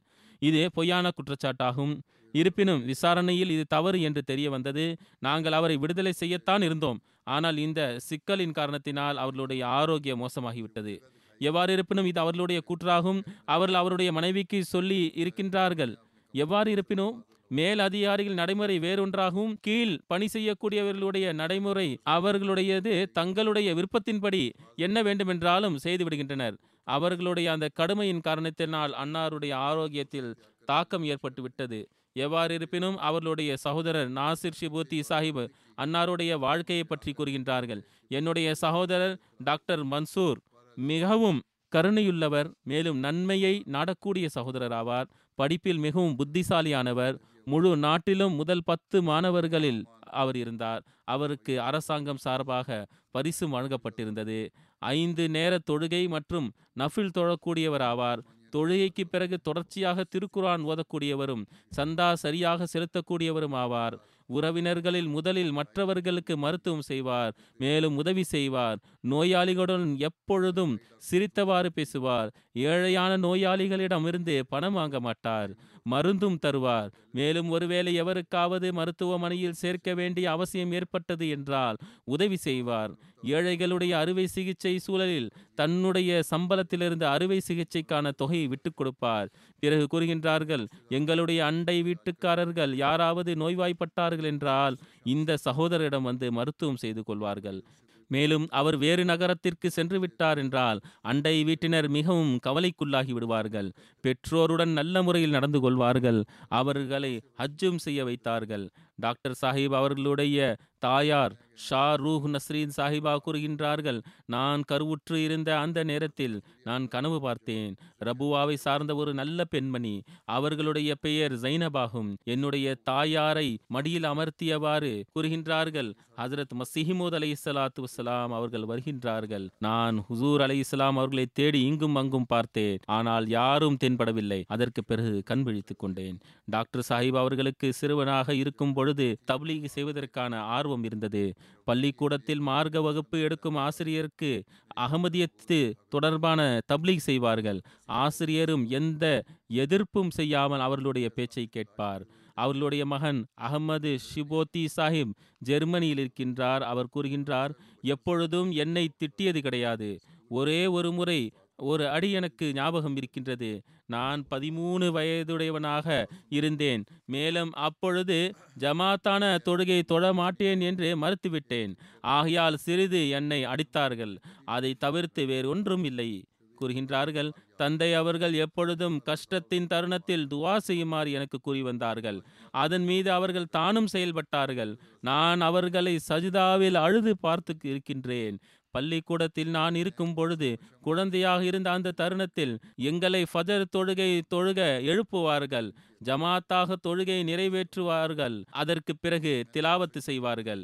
இது பொய்யான குற்றச்சாட்டாகும். இருப்பினும் விசாரணையில் இது தவறு என்று தெரிய வந்தது. நாங்கள் அவரை விடுதலை செய்யத்தான் இருந்தோம். ஆனால் இந்த சிக்கலின் காரணத்தினால் அவர்களுடைய ஆரோக்கியம் மோசமாகிவிட்டது. எவ்வாறு இருப்பினும் இது அவர்களுடைய கூற்றாகும். அவர்கள் அவருடைய மனைவிக்கு சொல்லி இருக்கின்றார்கள். எவ்வாறு இருப்பினும் மேல் அதிகாரிகள் நடைமுறை வேறொன்றாகவும் கீழ் பணி செய்யக்கூடியவர்களுடைய நடைமுறை அவர்களுடையது. தங்களுடைய விருப்பத்தின்படி என்ன வேண்டுமென்றாலும் செய்துவிடுகின்றனர். அவர்களுடைய அந்த கடுமையின் காரணத்தினால் அன்னாருடைய ஆரோக்கியத்தில் தாக்கம் ஏற்பட்டு விட்டது எவ்வாறு இருப்பினும் அவர்களுடைய சகோதரர் நாசிர் ஷிபூத்தி சாஹிப் அன்னாருடைய வாழ்க்கையை பற்றி கூறுகின்றார்கள். என்னுடைய சகோதரர் டாக்டர் மன்சூர் மிகவும் கருணையுள்ளவர் மேலும் நன்மையை நாடக்கூடிய சகோதரர் ஆவார். படிப்பில் மிகவும் புத்திசாலியானவர். முழு நாட்டிலும் முதல் பத்து மாணவர்களில் அவர் இருந்தார். அவருக்கு அரசாங்கம் சார்பாக பரிசு வழங்கப்பட்டிருந்தது. ஐந்து நேர தொழுகை மற்றும் நஃபில் தொழக்கூடியவர் ஆவார் தொழுகைக்கு பிறகு தொடர்ச்சியாக திருக்குரான் ஓதக்கூடியவரும் சந்தா சரியாக செலுத்தக்கூடியவரும் ஆவார் உறவினர்களில் முதலில் மற்றவர்களுக்கு மருத்துவம் செய்வார் மேலும் உதவி செய்வார். நோயாளிகளுடன் எப்பொழுதும் சிரித்தவாறு பேசுவார். ஏழையான நோயாளிகளிடமிருந்து பணம் வாங்க மாட்டார். மருந்தும் தருவார். மேலும் ஒருவேளை எவருக்காவது மருத்துவமனையில் சேர்க்க வேண்டிய அவசியம் ஏற்பட்டது என்றால் உதவி செய்வார். ஏழைகளுடைய அறுவை சிகிச்சை சூழலில் தன்னுடைய சம்பளத்திலிருந்து அறுவை சிகிச்சைக்கான தொகையை விட்டுக் கொடுப்பார். பிறகு கூறுகின்றார்கள் எங்களுடைய அண்டை வீட்டுக்காரர்கள் யாராவது நோய்வாய்ப்பட்டார்கள் என்றால் இந்த சகோதரரிடம் வந்து மருத்துவம் செய்து கொள்வார்கள். மேலும் அவர் வேறு நகரத்திற்கு சென்று விட்டார் என்றால் அண்டை வீட்டினர் மிகவும் கவலைக்குள்ளாகி விடுவார்கள். பெற்றோருடன் நல்ல முறையில் நடந்து கொள்வார்கள். அவர்களை ஹஜ்ஜும் செய்ய வைத்தார்கள். டாக்டர் சாஹிப் அவர்களுடைய தாயார் ஷா ரூஹ் நஸ்ரீன் சாஹிபா கூறுகின்றார்கள் நான் கருவுற்று இருந்த அந்த நேரத்தில் நான் கனவு பார்த்தேன். ரபுவாவை சார்ந்த ஒரு நல்ல பெண்மணி. அவர்களுடைய பெயர் ஜைனபாகும். என்னுடைய தாயாரை மடியில் அமர்த்தியவாறு கூறுகின்றார்கள். ஹசரத் மசிஹிமூத் அலை இஸ்லாத்து வசலாம் அவர்கள் வருகின்றார்கள். நான் ஹுசூர் அலை இஸ்லாம் அவர்களை தேடி இங்கும் அங்கும் பார்த்தேன். ஆனால் யாரும் தென்படவில்லை. அதற்கு பிறகு கண் விழித்துக் கொண்டேன். டாக்டர் சாஹிப் அவர்களுக்கு சிறுவனாக இருக்கும் பொழுது தப்லீக் செய்வதற்கான ஆர்வம் இருந்தது. பள்ளிக்கூடத்தில் மார்க்க வகுப்பு எடுக்கும் ஆசிரியருக்கு அகமதியத்து தொடர்பான தப்லீக் செய்வார்கள். ஆசிரியரும் எந்த எதிர்ப்பும் செய்யாமல் அவர்களுடைய பேச்சை கேட்பார். அவர்களுடைய மகன் அகமது ஷிபோத்தி சாஹிப் ஜெர்மனியில் இருக்கின்றார். அவர் கூறுகின்றார் எப்பொழுதும் என்னை திட்டியது கிடையாது. ஒரே ஒரு முறை ஒரு அடி எனக்கு ஞாபகம் இருக்கின்றது. நான் பதிமூணு வயதுடையவனாக இருந்தேன். மேலும் அப்பொழுது ஜமாத்தான தொழுகை தொழ மாட்டேன் என்று மறுத்துவிட்டேன். ஆகையால் சிறிது என்னை அடித்தார்கள். அதை தவிர்த்து வேறொன்றும் இல்லை. கூறுகின்றார்கள் தந்தை அவர்கள் எப்பொழுதும் கஷ்டத்தின் தருணத்தில் துவா செய்யுமாறு எனக்கு கூறி வந்தார்கள். அதன் மீது அவர்கள் தானும் செயல்பட்டார்கள். நான் அவர்களை சஜிதாவில் அழுது பார்த்து இருக்கின்றேன். பள்ளிக்கூடத்தில் நான் இருக்கும் பொழுது குழந்தையாக இருந்த அந்த தருணத்தில் எங்களை ஃபஜர் தொழுகை தொழுக எழுப்புவார்கள் ஜமாத்தாக தொழுகை நிறைவேற்றுவார்கள் அதற்கு பிறகு திலாவத்து செய்வார்கள்.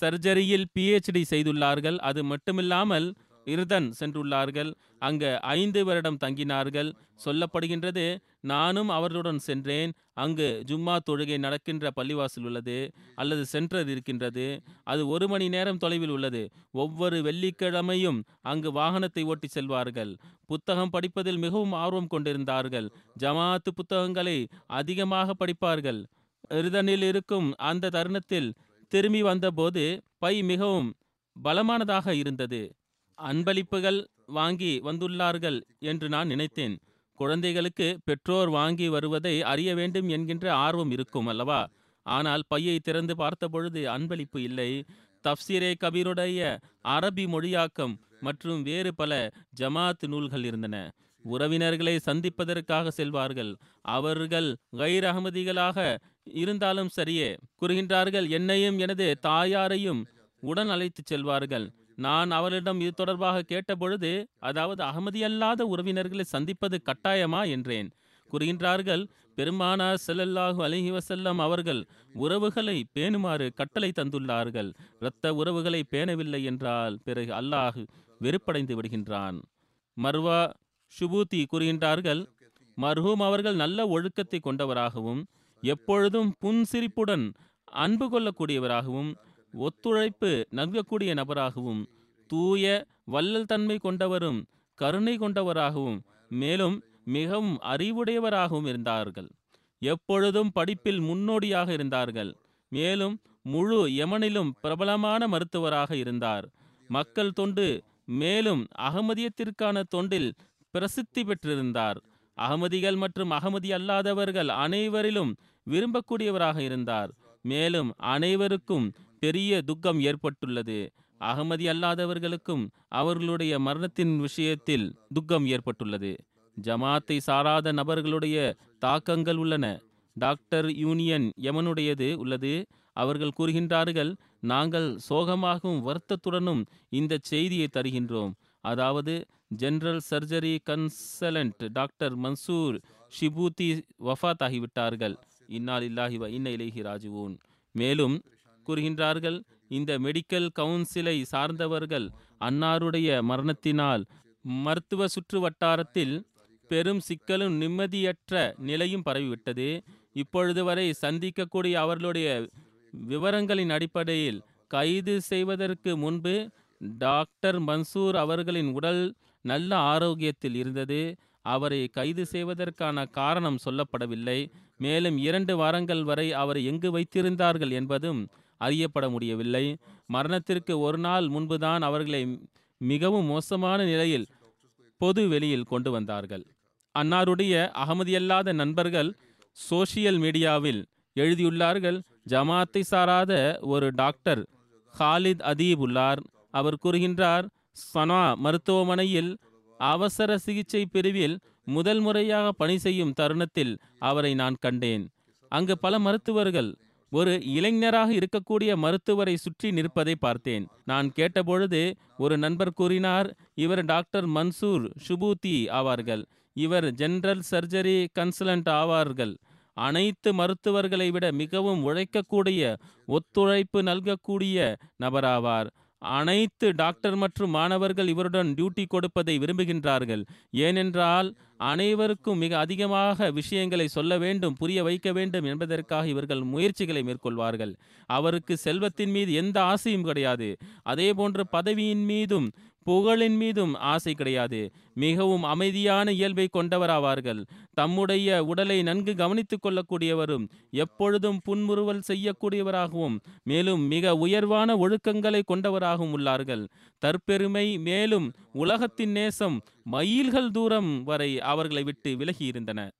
சர்ஜரியில் பிஹெச்டி செய்துள்ளார்கள் அது மட்டுமில்லாமல் இருதன் சென்றுள்ளார்கள் அங்கு ஐந்து வருடம் தங்கினார்கள். சொல்லப்படுகின்றது நானும் அவர்களுடன் சென்றேன். அங்கு ஜும்மா தொழுகை நடக்கின்ற பள்ளிவாசல் உள்ளது அல்லது சென்டர் இருக்கின்றது. அது ஒரு மணி நேரம் தொலைவில் உள்ளது. ஒவ்வொரு வெள்ளிக்கிழமையும் அங்கு வாகனத்தை ஓட்டி செல்வார்கள். புத்தகம் படிப்பதில் மிகவும் ஆர்வம் கொண்டிருந்தார்கள். ஜமாத்து புத்தகங்களை அதிகமாக படிப்பார்கள். இருதனில் இருக்கும் அந்த தருணத்தில் திரும்பி வந்தபோது பை மிகவும் பலமானதாக இருந்தது. அன்பளிப்புகள் வாங்கி வந்துள்ளார்கள் என்று நான் நினைத்தேன். குழந்தைகளுக்கு பெற்றோர் வாங்கி வருவதை அறிய வேண்டும் என்கின்ற ஆர்வம் இருக்கும் அல்லவா? ஆனால் பையை திறந்து பார்த்தபொழுது அன்பளிப்பு இல்லை. தப்சீரே கபீருடைய அரபி மொழியாக்கம் மற்றும் வேறு பல ஜமாத் நூல்கள் இருந்தன. உறவினர்களை சந்திப்பதற்காக செல்வார்கள். அவர்கள் கைர் அகமதிகளாக இருந்தாலும் சரியே கூறுகின்றார்கள் என்னையும் எனது தாயாரையும் உடன் அழைத்துச் செல்வார்கள். நான் அவளிடம் இது தொடர்பாக கேட்டபொழுது அதாவது அகமதியல்லாத உறவினர்களை சந்திப்பது கட்டாயமா? என்றேன். கூறுகின்றார்கள் பெருமானார் செல்லல்லாஹு அலஹி வசல்லம் அவர்கள் உறவுகளை பேணுமாறு கட்டளை தந்துள்ளார்கள். இரத்த உறவுகளை பேணவில்லை என்றால் பிறகு அல்லாஹ் வெறுப்படைந்து விடுகின்றான். மர்வா ஷுபூதி கூறுகின்றார்கள் மர்ஹூம் அவர்கள் நல்ல ஒழுக்கத்தை கொண்டவராகவும் எப்பொழுதும் புன்சிரிப்புடன் அன்பு கொள்ளக்கூடியவராகவும் ஒத்துழைப்பு நல்கக்கூடிய நபராகவும் தூய வல்லல் தன்மை கொண்டவரும் கருணை கொண்டவராகவும் மேலும் மிகவும் அறிவுடையவராகவும் இருந்தார்கள். எப்பொழுதும் படிப்பில் முன்னோடியாக இருந்தார்கள். மேலும் முழு யமனிலும் பிரபலமான மருத்துவராக இருந்தார். மக்கள் தொண்டு மேலும் அகமதியத்திற்கான தொண்டில் பிரசித்தி பெற்றிருந்தார். அகமதிகள் மற்றும் அகமதி அல்லாதவர்கள் அனைவரிலும் விரும்பக்கூடியவராக இருந்தார். மேலும் அனைவருக்கும் பெரிய துக்கம் ஏற்பட்டுள்ளது. அகமதி அல்லாதவர்களுக்கும் அவர்களுடைய மரணத்தின் விஷயத்தில் துக்கம் ஏற்பட்டுள்ளது. ஜமாத்தை சாராத நபர்களுடைய தாக்கங்கள் உள்ளன. டாக்டர் யூனியன் யமனுடையது உள்ளது. அவர்கள் கூறுகின்றார்கள் நாங்கள் சோகமாகவும் வருத்தத்துடனும் இந்த செய்தியை தருகின்றோம். அதாவது general surgery consultant doctor Mansoor Shibuthi வஃத் ஆகிவிட்டார்கள். இன்னால் இல்லாஹி இன்ன இலேஹி ராஜுவோன் மேலும் கூறுகின்றார்கள் இந்த மெடிக்கல் கவுன்சிலை சார்ந்தவர்கள் அன்னாருடைய மரணத்தினால் மருத்துவ சுற்று வட்டாரத்தில் பெரும் சிக்கலும் நிம்மதியற்ற நிலையும் பரவிவிட்டது. இப்பொழுது வரை சந்திக்கக்கூடிய அவர்களுடைய விவரங்களின் அடிப்படையில் கைது செய்வதற்கு முன்பு டாக்டர் மன்சூர் அவர்களின் உடல் நல்ல ஆரோக்கியத்தில் இருந்தது. அவரை கைது செய்வதற்கான காரணம் சொல்லப்படவில்லை. மேலும் இரண்டு வாரங்கள் வரை அவரை எங்கு வைத்திருந்தார்கள் என்பதும் அறியப்பட முடியவில்லை. மரணத்திற்கு ஒரு நாள் முன்புதான் அவர்களை மிகவும் மோசமான நிலையில் பொது வெளியில் கொண்டு வந்தார்கள். அன்னாருடைய அகமதியல்லாத நண்பர்கள் சோசியல் மீடியாவில் எழுதியுள்ளார்கள் ஜமாத்தை சாராத ஒரு டாக்டர் ஹாலித் அதீப் உள்ளார். அவர் கூறுகின்றார் சனா மருத்துவமனையில் அவசர சிகிச்சை பிரிவில் முதல் முறையாக பணி செய்யும் தருணத்தில் அவரை நான் கண்டேன். அங்கு பல மருத்துவர்கள் ஒரு இளைஞராக இருக்கக்கூடிய மருத்துவரை சுற்றி நிற்பதை பார்த்தேன். நான் கேட்டபொழுது ஒரு நண்பர் கூறினார் இவர் டாக்டர் மன்சூர் ஷுபூத்தி ஆவார்கள். இவர் ஜெனரல் சர்ஜரி கன்சலண்ட் ஆவார்கள். அனைத்து மருத்துவர்களை விட மிகவும் உழைக்கக்கூடிய ஒத்துழைப்பு நல்கக்கூடிய நபராவார். அனைத்து டாக்டர் மற்றும் மாணவர்கள் இவருடன் டியூட்டி கொடுப்பதை விரும்புகின்றார்கள். ஏனென்றால் அனைவருக்கும் மிக அதிகமாக விஷயங்களை சொல்ல வேண்டும் புரிய வைக்க வேண்டும் என்பதற்காக இவர்கள் முயற்சிகளை மேற்கொள்வார்கள். அவருக்கு செல்வத்தின் மீது எந்த ஆசையும் கிடையாது. அதே போன்று பதவியின் மீதும் புகழின் மீதும் ஆசை கிடையாது. மிகவும் அமைதியான இயல்பை கொண்டவராவார்கள். தம்முடைய உடலை நன்கு கவனித்துக் கொள்ளக்கூடியவரும் எப்பொழுதும் புன்முறுவல் செய்யக்கூடியவராகவும் மேலும் மிக உயர்வான ஒழுக்கங்களை கொண்டவராகவும் உள்ளார்கள். தற்பெருமை மேலும் உலகத்தின் நேசம் மைல்கள் தூரம் வரை அவர்களை விட்டு விலகியிருந்தன.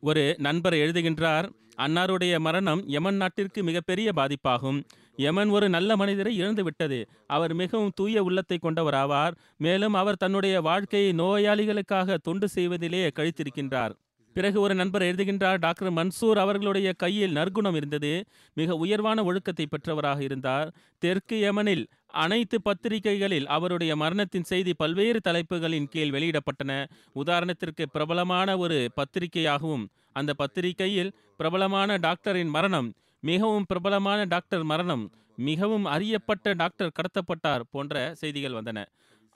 ஒரு நண்பர் எழுதுகின்றார் அன்னாருடைய மரணம் யமன் நாட்டிற்கு மிகப்பெரிய பாதிப்பாகும். யமன் ஒரு நல்ல மனிதரை இழந்து விட்டது அவர் மிகவும் தூய உள்ளத்தை கொண்டவராவார். மேலும் அவர் தன்னுடைய வாழ்க்கையை நோயாளிகளுக்காக தொண்டு செய்வதிலே கழித்திருக்கின்றார். பிறகு ஒரு நண்பர் எழுதுகின்றார் டாக்டர் மன்சூர் அவர்களுடைய கையில் நற்குணம் இருந்தது. மிக உயர்வான ஒழுக்கத்தை பெற்றவராக இருந்தார். தெற்கு யமனில் அனைத்து பத்திரிகைகளில் அவருடைய மரணத்தின் செய்தி பல்வேறு தலைப்புகளின் கீழ் வெளியிடப்பட்டன. உதாரணத்திற்கு பிரபலமான ஒரு பத்திரிகையாகவும் அந்த பத்திரிகையில் பிரபலமான டாக்டரின் மரணம் மிகவும் பிரபலமான டாக்டர் மரணம் மிகவும் அறியப்பட்ட டாக்டர் கடத்தப்பட்டார் போன்ற செய்திகள் வந்தன.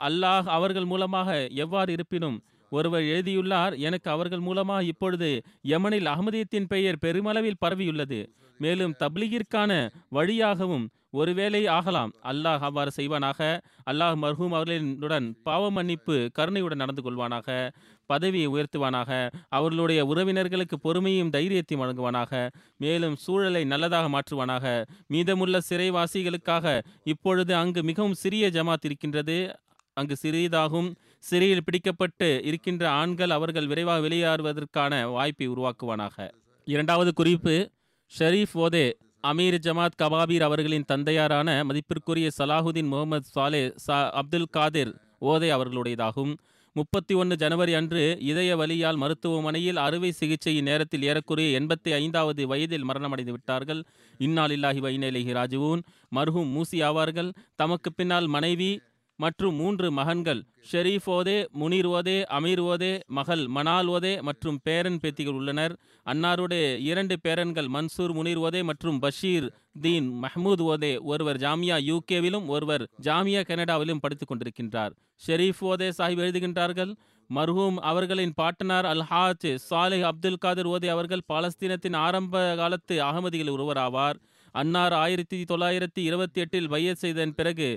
அல்லாஹ் அவர்கள் மூலமாக எவ்வாறு இருப்பினும் ஒருவர் எழுதியுள்ளார் எனக்கு அவர்கள் மூலமாக இப்பொழுது யமனில் அகமதியத்தின் பெயர் பெருமளவில் பரவியுள்ளது. மேலும் தப்லீகிற்கான வழியாகவும் ஒருவேளை ஆகலாம். அல்லாஹ் அவ்வாறு செய்வானாக? அல்லாஹ் மர்ஹூம் அவர்களுடன் பாவ மன்னிப்பு கருணையுடன் நடந்து கொள்வானாக? பதவியை உயர்த்துவானாக? அவர்களுடைய உறவினர்களுக்கு பொறுமையும் தைரியத்தையும் வழங்குவானாக? மேலும் சூழலை நல்லதாக மாற்றுவானாக? மீதமுள்ள சிறைவாசிகளுக்காக இப்பொழுது அங்கு மிகவும் சிறிய ஜமாத் இருக்கின்றது. அங்கு சிறியதாகும். சிறையில் பிடிக்கப்பட்டு இருக்கின்ற ஆண்கள் அவர்கள் விரைவாக வெளியேறுவதற்கான வாய்ப்பை உருவாக்குவானாக. இரண்டாவது குறிப்பு ஷரீஃப் ஓதே அமீர் ஜமாத் கபாபீர் அவர்களின் தந்தையாரான மதிப்பிற்குரிய சலாஹுதீன் முகமது சாலே சா அப்துல் காதிர் ஓதே அவர்களுடையதாகும். முப்பத்தி ஒன்று ஜனவரி அன்று இதய வலியால் மருத்துவமனையில் அறுவை சிகிச்சையின் நேரத்தில் ஏறக்குறைய எண்பத்தி ஐந்தாவது வயதில் மரணமடைந்து விட்டார்கள். இந்நாளில்லாஹி இல்லாஹி ராஜுவூன். மருகும் மூசி ஆவார்கள். தமக்கு பின்னால் மனைவி மற்றும் மூன்று மகன்கள் ஷெரீஃப் ஓதே முனீர் ஓதே அமீர் ஓதே மகள் மனால் ஓதே மற்றும் பேரன் பேத்திகள் உள்ளனர். அன்னாருடைய இரண்டு பேரன்கள் மன்சூர் முனீர் ஓதே மற்றும் பஷீர் தீன் மஹமூத் ஓதே ஒருவர் ஜாமியா யூகேவிலும் ஒருவர் ஜாமியா கனடாவிலும் படித்துக் கொண்டிருக்கின்றார். ஷெரீஃப் ஓதே சாஹிப் எழுதுகின்றார்கள் மர்ஹூம் அவர்களின் பாட்டனார் அல் ஹாஜ் சாலிஹ் அப்துல் காதர் ஓதே அவர்கள் பாலஸ்தீனத்தின் ஆரம்ப காலத்து அகமதிகள் ஒருவர் ஆவார் அன்னார் ஆயிரத்தி தொள்ளாயிரத்தி இருபத்தி எட்டில் பையத் செய்ததன் பிறகு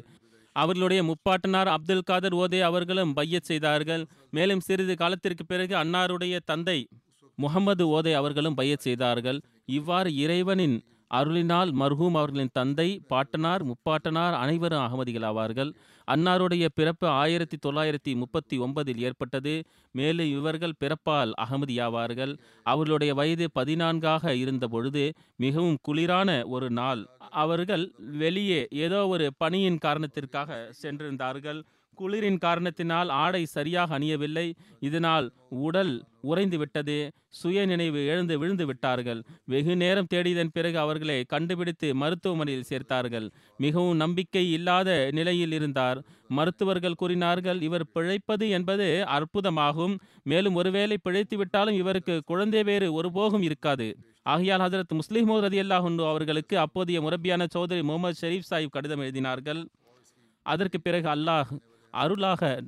அவர்களுடைய முப்பாட்டனார் அப்துல் காதர் ஓதே அவர்களும் பையச் செய்தார்கள். மேலும் சிறிது காலத்திற்கு பிறகு அன்னாருடைய தந்தை முகமது ஓதே அவர்களும் பையச் செய்தார்கள். இவ்வாறு இறைவனின் அருளினால் மர்ஹூம் அவர்களின் தந்தை பாட்டனார் முப்பாட்டனார் அனைவரும் அகமதிகள் ஆவார்கள் அன்னாருடைய பிறப்பு ஆயிரத்தி தொள்ளாயிரத்தி முப்பத்தி ஒன்பதில் ஏற்பட்டது. மேலும் இவர்கள் பிறப்பால் அகமதியாவார்கள். அவர்களுடைய வயது பதினான்காக இருந்த பொழுது மிகவும் குளிரான ஒரு நாள். அவர்கள் வெளியே ஏதோ ஒரு பணியின் காரணத்திற்காக சென்றிருந்தார்கள். குளிரின் காரணத்தினால் ஆடை சரியாக அணியவில்லை. இதனால் உடல் உறைந்து விட்டது சுய நினைவு எழுந்து விழுந்து விட்டார்கள். வெகு நேரம் தேடியதன் பிறகு அவர்களை கண்டுபிடித்து மருத்துவமனையில் சேர்த்தார்கள். மிகவும் நம்பிக்கை இல்லாத நிலையில் இருந்தார். மருத்துவர்கள் கூறினார்கள் இவர் பிழைப்பது என்பது அற்புதமாகும். மேலும் ஒருவேளை பிழைத்து விட்டாலும் இவருக்கு குழந்தை வேறு ஒருபோகும் இருக்காது. ஆகையால் ஹசரத் முஸ்லிம் ரதி அல்லாஹுண்டு அவர்களுக்கு அப்போதைய முரபியான சௌதரி முகமது ஷெரீப் சாஹிப் கடிதம் எழுதினார்கள். அதற்கு பிறகு அல்லாஹ் அருளாக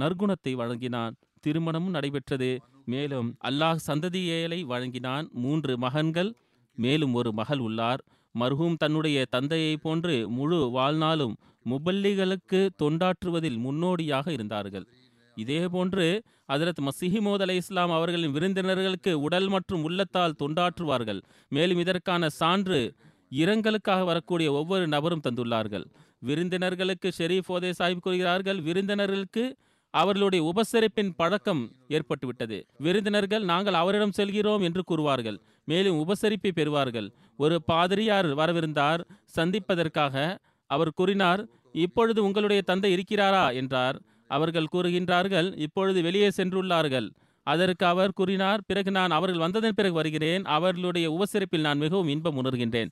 நற்குணத்தை வழங்கினான். திருமணமும் நடைபெற்றது. மேலும் அல்லாஹ் சந்ததியேலை வழங்கினான். மூன்று மகன்கள் மேலும் ஒரு மகள் உள்ளார். மர்ஹூம் தன்னுடைய தந்தையை போன்று முழு வாழ்நாளும் முபல்லிகளுக்கு தொண்டாற்றுவதில் முன்னோடியாக இருந்தார்கள். இதேபோன்று ஹஜரத் மசிஹிமோத் அலை இஸ்லாம் அவர்களின் விருந்தினர்களுக்கு உடல் மற்றும் உள்ளத்தால் தொண்டாற்றுவார்கள். மேலும் இதற்கான சான்று இரங்கலுக்காக வரக்கூடிய ஒவ்வொரு நபரும் தந்துள்ளார்கள். விருந்தினர்களுக்கு ஷெரீப் ஓதே சாஹிப் கூறுகிறார்கள் விருந்தினர்களுக்கு அவர்களுடைய உபசரிப்பின் பழக்கம் ஏற்பட்டுவிட்டது. விருந்தினர்கள் நாங்கள் அவரிடம் செல்கிறோம் என்று கூறுவார்கள். மேலும் உபசரிப்பை பெறுவார்கள். ஒரு பாதிரியார் வரவிருந்தார் சந்திப்பதற்காக அவர் கூறினார் இப்பொழுது உங்களுடைய தந்தை இருக்கிறாரா? என்றார். அவர்கள் கூறுகின்றார்கள் இப்பொழுது வெளியே சென்றுள்ளார்கள். அதற்கு அவர் கூறினார் பிறகு நான் அவர்கள் வந்ததன் பிறகு வருகிறேன். அவர்களுடைய உபசரிப்பில் நான் மிகவும் இன்பம் உணர்கின்றேன்.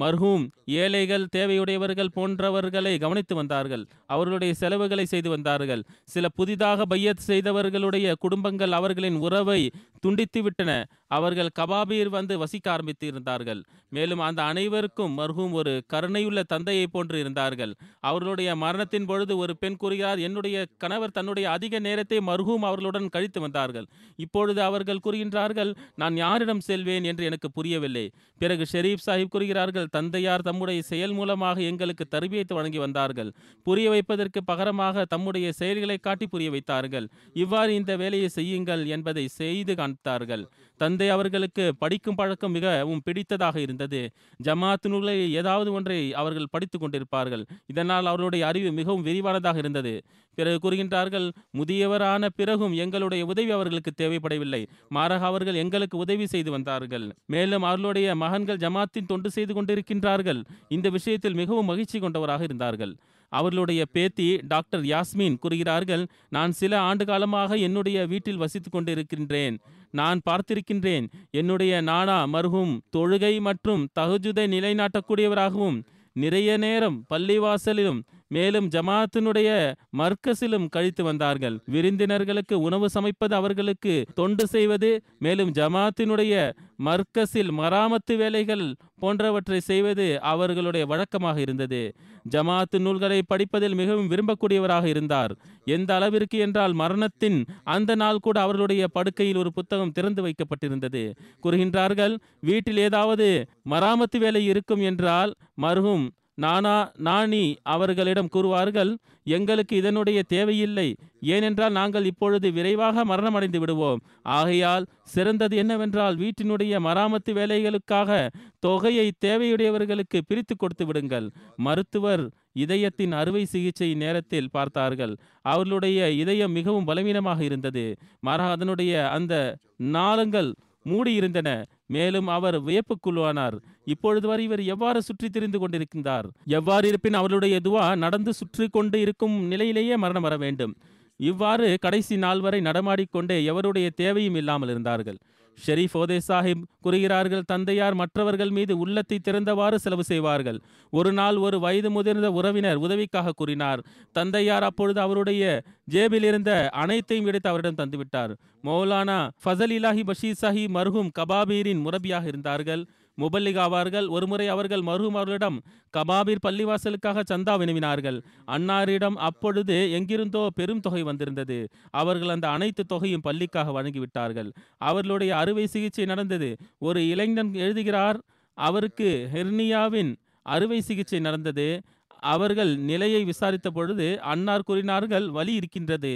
மர்ஹூம் ஏழைகள் தேவையுடையவர்கள் போன்றவர்களை கவனித்து வந்தார்கள். அவர்களுடைய செலவுகளை செய்து வந்தார்கள். சில புதிதாக பையத் செய்தவர்களுடைய குடும்பங்கள் அவர்களின் உறவை துண்டித்துவிட்டன அவர்கள் கபாபீர் வந்து வசிக்க ஆரம்பித்து இருந்தார்கள் மேலும் அந்த அனைவருக்கும் மர்ஹூம் ஒரு கருணையுள்ள தந்தையை போன்று இருந்தார்கள். அவர்களுடைய மரணத்தின் பொழுது ஒரு பெண் கூறுகிறார் என்னுடைய கணவர் தன்னுடைய அதிக நேரத்தை மர்ஹூம் அவர்களுடன் கழித்து வந்தார்கள். இப்பொழுது அவர்கள் கூறுகின்றார்கள் நான் யாரிடம் செல்வேன்? என்று எனக்கு புரியவில்லை. பிறகு ஷெரீப் சாஹிப் கூறுகிறார்கள் தந்தையார் தம்முடைய செயல் மூலமாக எங்களுக்கு தருவியத்து வழங்கி வந்தார்கள். புரிய வைப்பதற்கு பகரமாக தம்முடைய செயல்களை காட்டி புரிய வைத்தார்கள். இவ்வாறு இந்த வேலையை செய்யுங்கள் என்பதை செய்து காண்பித்தார்கள். தந்தை அவர்களுக்கு படிக்கும் பழக்கம் மிகவும் பிடித்ததாக இருந்தது. ஜமாத் நூலை ஏதாவது ஒன்றை அவர்கள் படித்துக் கொண்டிருப்பார்கள். இதனால் அவர்களுடைய அறிவு மிகவும் விரிவானதாக இருந்தது. பிறகு கூறுகின்றார்கள் முதியவரான பிறகும் எங்களுடைய உதவி அவர்களுக்கு தேவைப்படவில்லை. மாறாக அவர்கள் எங்களுக்கு உதவி செய்து வந்தார்கள். மேலும் அவர்களுடைய மகன்கள் ஜமாத்தின் தொண்டு செய்து கொண்டிருக்கின்றார்கள். இந்த விஷயத்தில் மிகவும் மகிழ்ச்சி கொண்டவராக இருந்தார்கள். அவர்களுடைய பேத்தி டாக்டர் யாஸ்மின் கூறுகிறார்கள் நான் சில ஆண்டு காலமாக என்னுடைய வீட்டில் வசித்துக் கொண்டிருக்கின்றேன். நான் பார்த்திருக்கின்றேன் என்னுடைய நானா மருகும் தொழுகை மற்றும் தகுஜுதை நிலைநாட்டக்கூடியவராகவும் நிறைய நேரம் பள்ளிவாசலிலும் மேலும் ஜமாத்தினுடைய மர்க்கசிலும் கழித்து வந்தார்கள். விருந்தினர்களுக்கு உணவு சமைப்பது அவர்களுக்கு தொண்டு செய்வது மேலும் ஜமாத்தினுடைய மர்க்கசில் மராமத்து வேலைகள் போன்றவற்றை செய்வது அவர்களுடைய வழக்கமாக இருந்தது. ஜமாத்து நூல்களை படிப்பதில் மிகவும் விரும்பக்கூடியவராக இருந்தார். எந்த அளவிற்கு என்றால் மரணத்தின் அந்த நாள் கூட அவர்களுடைய படுக்கையில் ஒரு புத்தகம் திறந்து வைக்கப்பட்டிருந்தது. கூறுகின்றார்கள் வீட்டில் ஏதாவது மராமத்து வேலை இருக்கும் என்றால் மருகும் நானா நாணி அவர்களிடம் கூறுவார்கள் எங்களுக்கு இதனுடைய தேவையில்லை. ஏனென்றால் நாங்கள் இப்பொழுது விரைவாக மரணமடைந்து விடுவோம். ஆகையால் சிறந்தது என்னவென்றால் வீட்டினுடைய மராமத்து வேலைகளுக்காக தொகையை தேவையுடையவர்களுக்கு பிரித்து கொடுத்து விடுங்கள். மருத்துவர் இதயத்தின் அறுவை சிகிச்சை நேரத்தில் பார்த்தார்கள். அவர்களுடைய இதயம் மிகவும் பலவீனமாக இருந்தது. மாறாக அதனுடைய அந்த நாளங்கள் மூடியிருந்தன. மேலும் அவர் வியப்புக்குள்ளானார். இப்பொழுது வரை இவர் எவ்வாறு சுற்றி திரிந்து கொண்டிருக்கின்றார்? எவ்வாறு இருப்பின் அவருடைய துவா நடந்து சுற்றி கொண்டு இருக்கும் நிலையிலேயே மரணம் வர வேண்டும். இவ்வாறு கடைசி நாள் வரை நடமாடிக்கொண்டே எவருடைய தேவையும் இல்லாமல் இருந்தார்கள். ஷெரீஃப் ஓதே சாஹிப் கூறுகிறார்கள் தந்தையார் மற்றவர்கள் மீது உள்ளத்தை திறந்தவாறு செலவு செய்வார்கள். ஒரு நாள் ஒரு வயது முதிர்ந்த உறவினர் உதவிக்காக கூறினார். தந்தையார் அப்பொழுது அவருடைய ஜேபில் இருந்த அனைத்தையும் எடுத்து அவரிடம் தந்துவிட்டார். மௌலானா ஃபசல் இலாஹி பஷீர் சாஹி மர்ஹூம் கபாபீரின் முரபியாக இருந்தார்கள். முபல்லிகாவார்கள் ஒருமுறை அவர்கள் மருகுமார்களிடம் கபாபீர் பள்ளிவாசலுக்காக சந்தா வினவினார்கள். அன்னாரிடம் அப்பொழுது எங்கிருந்தோ பெரும் தொகை வந்திருந்தது. அவர்கள் அந்த அனைத்து தொகையும் பள்ளிக்காக வழங்கிவிட்டார்கள். அவர்களுடைய அறுவை சிகிச்சை நடந்தது. ஒரு இளைஞன் எழுதுகிறார் அவருக்கு ஹெர்னியாவின் அறுவை சிகிச்சை நடந்தது. அவர்கள் நிலையை விசாரித்த பொழுது அன்னார் கூறினார்கள் வலி இருக்கின்றது.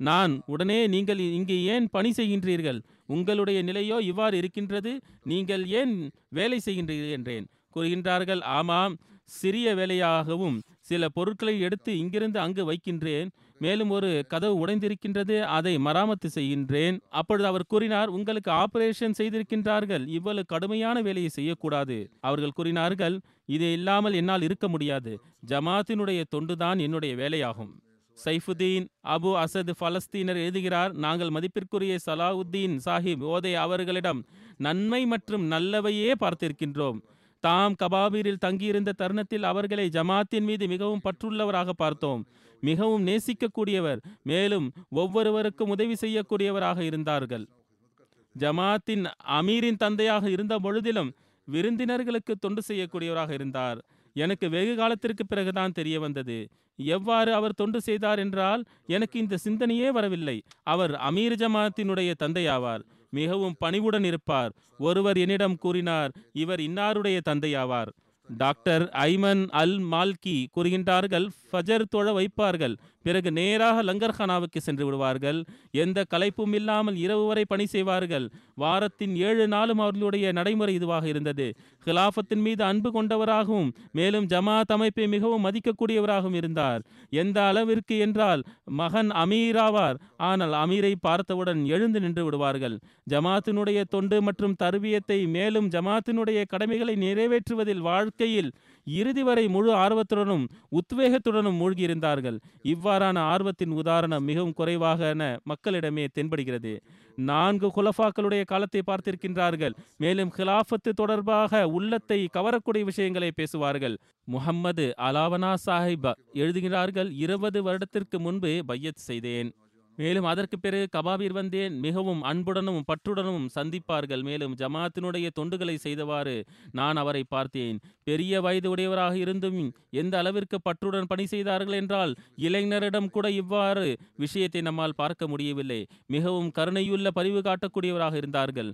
நான் உடனே நீங்கள் இங்கே ஏன் பணி செய்கின்றீர்கள்? உங்களுடைய நிலையோ இவ்வாறு இருக்கின்றது. நீங்கள் ஏன் வேலை செய்கின்றீர்கள் என்றேன். கூறுகின்றார்கள் ஆமாம் சிறிய வேலையாகவும் சில பொருட்களை எடுத்து இங்கிருந்து அங்கு வைக்கின்றேன். மேலும் ஒரு கதவு உடைந்திருக்கின்றது அதை மராமத்து செய்கின்றேன். அப்பொழுது அவர் கூறினார் உங்களுக்கு ஆபரேஷன் செய்திருக்கின்றார்கள் இவ்வளவு கடுமையான வேலையை செய்யக்கூடாது. அவர்கள் கூறினார்கள் இது இல்லாமல் என்னால் இருக்க முடியாது. ஜமாத்தினுடைய தொண்டுதான் என்னுடைய வேலையாகும். சைஃபுதீன் அபு அசத் பலஸ்தீனர் எழுதுகிறார் நாங்கள் மதிப்பிற்குரிய சலாவுத்தீன் சாஹிப் ஓதை அவர்களிடம் நன்மை மற்றும் நல்லவையே பார்த்திருக்கின்றோம். தாம் கபாபீரில் தங்கியிருந்த தருணத்தில் அவர்களை ஜமாத்தின் மீது மிகவும் பற்றுள்ளவராக பார்த்தோம். மிகவும் நேசிக்கக்கூடியவர் மேலும் ஒவ்வொருவருக்கும் உதவி செய்யக்கூடியவராக இருந்தார்கள். ஜமாத்தின் அமீரின் தந்தையாக இருந்த பொழுதிலும் விருந்தினர்களுக்கு தொண்டு செய்யக்கூடியவராக இருந்தார். எனக்கு வெகு காலத்திற்கு பிறகுதான் தெரிய வந்தது. எவ்வாறு அவர் தொண்டு செய்தார் என்றால் எனக்கு இந்த சிந்தனையே வரவில்லை. அவர் அமீர் ஜமாத்தினுடைய தந்தையாவார். மிகவும் பணிவுடன் இருப்பார். ஒருவர் என்னிடம் கூறினார் இவர் இன்னாருடைய தந்தையாவார்? டாக்டர் ஐமன் அல் மால்கி கூறுகின்றார்கள் ஃபஜர் தொழ வைப்பார்கள். பிறகு நேராக லங்கர்ஹானாவுக்கு சென்று விடுவார்கள். எந்த கலைப்பும் இல்லாமல் இரவு வரை பணி செய்வார்கள். வாரத்தின் ஏழு நாளும் அவர்களுடைய நடைமுறை இதுவாக இருந்தது. ஹிலாஃபத்தின் மீது அன்பு கொண்டவராகவும் மேலும் ஜமாத் அமைப்பை மிகவும் மதிக்கக்கூடியவராகவும் இருந்தார். எந்த அளவிற்கு என்றால் மகன் அமீராவார் ஆனால் அமீரை பார்த்தவுடன் எழுந்து நின்று விடுவார்கள். ஜமாத்தினுடைய தொண்டு மற்றும் தருவியத்தை மேலும் ஜமாத்தினுடைய கடமைகளை நிறைவேற்றுவதில் வாழ்க்கையில் இறுதி வரை முழு ஆர்வத்துடனும் உத்வேகத்துடன் உத்வேகத்துடனும் மூழ்கியிருந்தார்கள். இவ்வாறான ஆர்வத்தின் உதாரணம் மிகவும் குறைவாக மக்களிடமே தென்படுகிறது. நான்கு குலஃபாக்களுடைய காலத்தை பார்த்திருக்கின்றார்கள். மேலும் ஹிலாஃபத்து தொடர்பாக உள்ளத்தை கவரக்கூடிய விஷயங்களை பேசுவார்கள். முகம்மது அலாவனா சாஹிப் எழுதுகிறார்கள் இருபது வருடத்திற்கு முன்பு பையத் செய்தேன். மேலும் அதற்கு பிறகு கபாபீர் வந்தேன் மிகவும் அன்புடனும் பற்றுடனும் சந்திப்பார்கள். மேலும் ஜமாத்தினுடைய தொண்டுகளை செய்தவாறு நான் அவரை பார்த்தேன். பெரிய வயது உடையவராக இருந்தும் எந்த அளவிற்கு பற்றுடன் பணி செய்தார்கள் என்றால் இளைஞரிடம் கூட இவ்வாறு விஷயத்தை நம்மால் பார்க்க முடியவில்லை. மிகவும் கருணையுள்ள பரிவு காட்டக்கூடியவராக இருந்தார்கள்.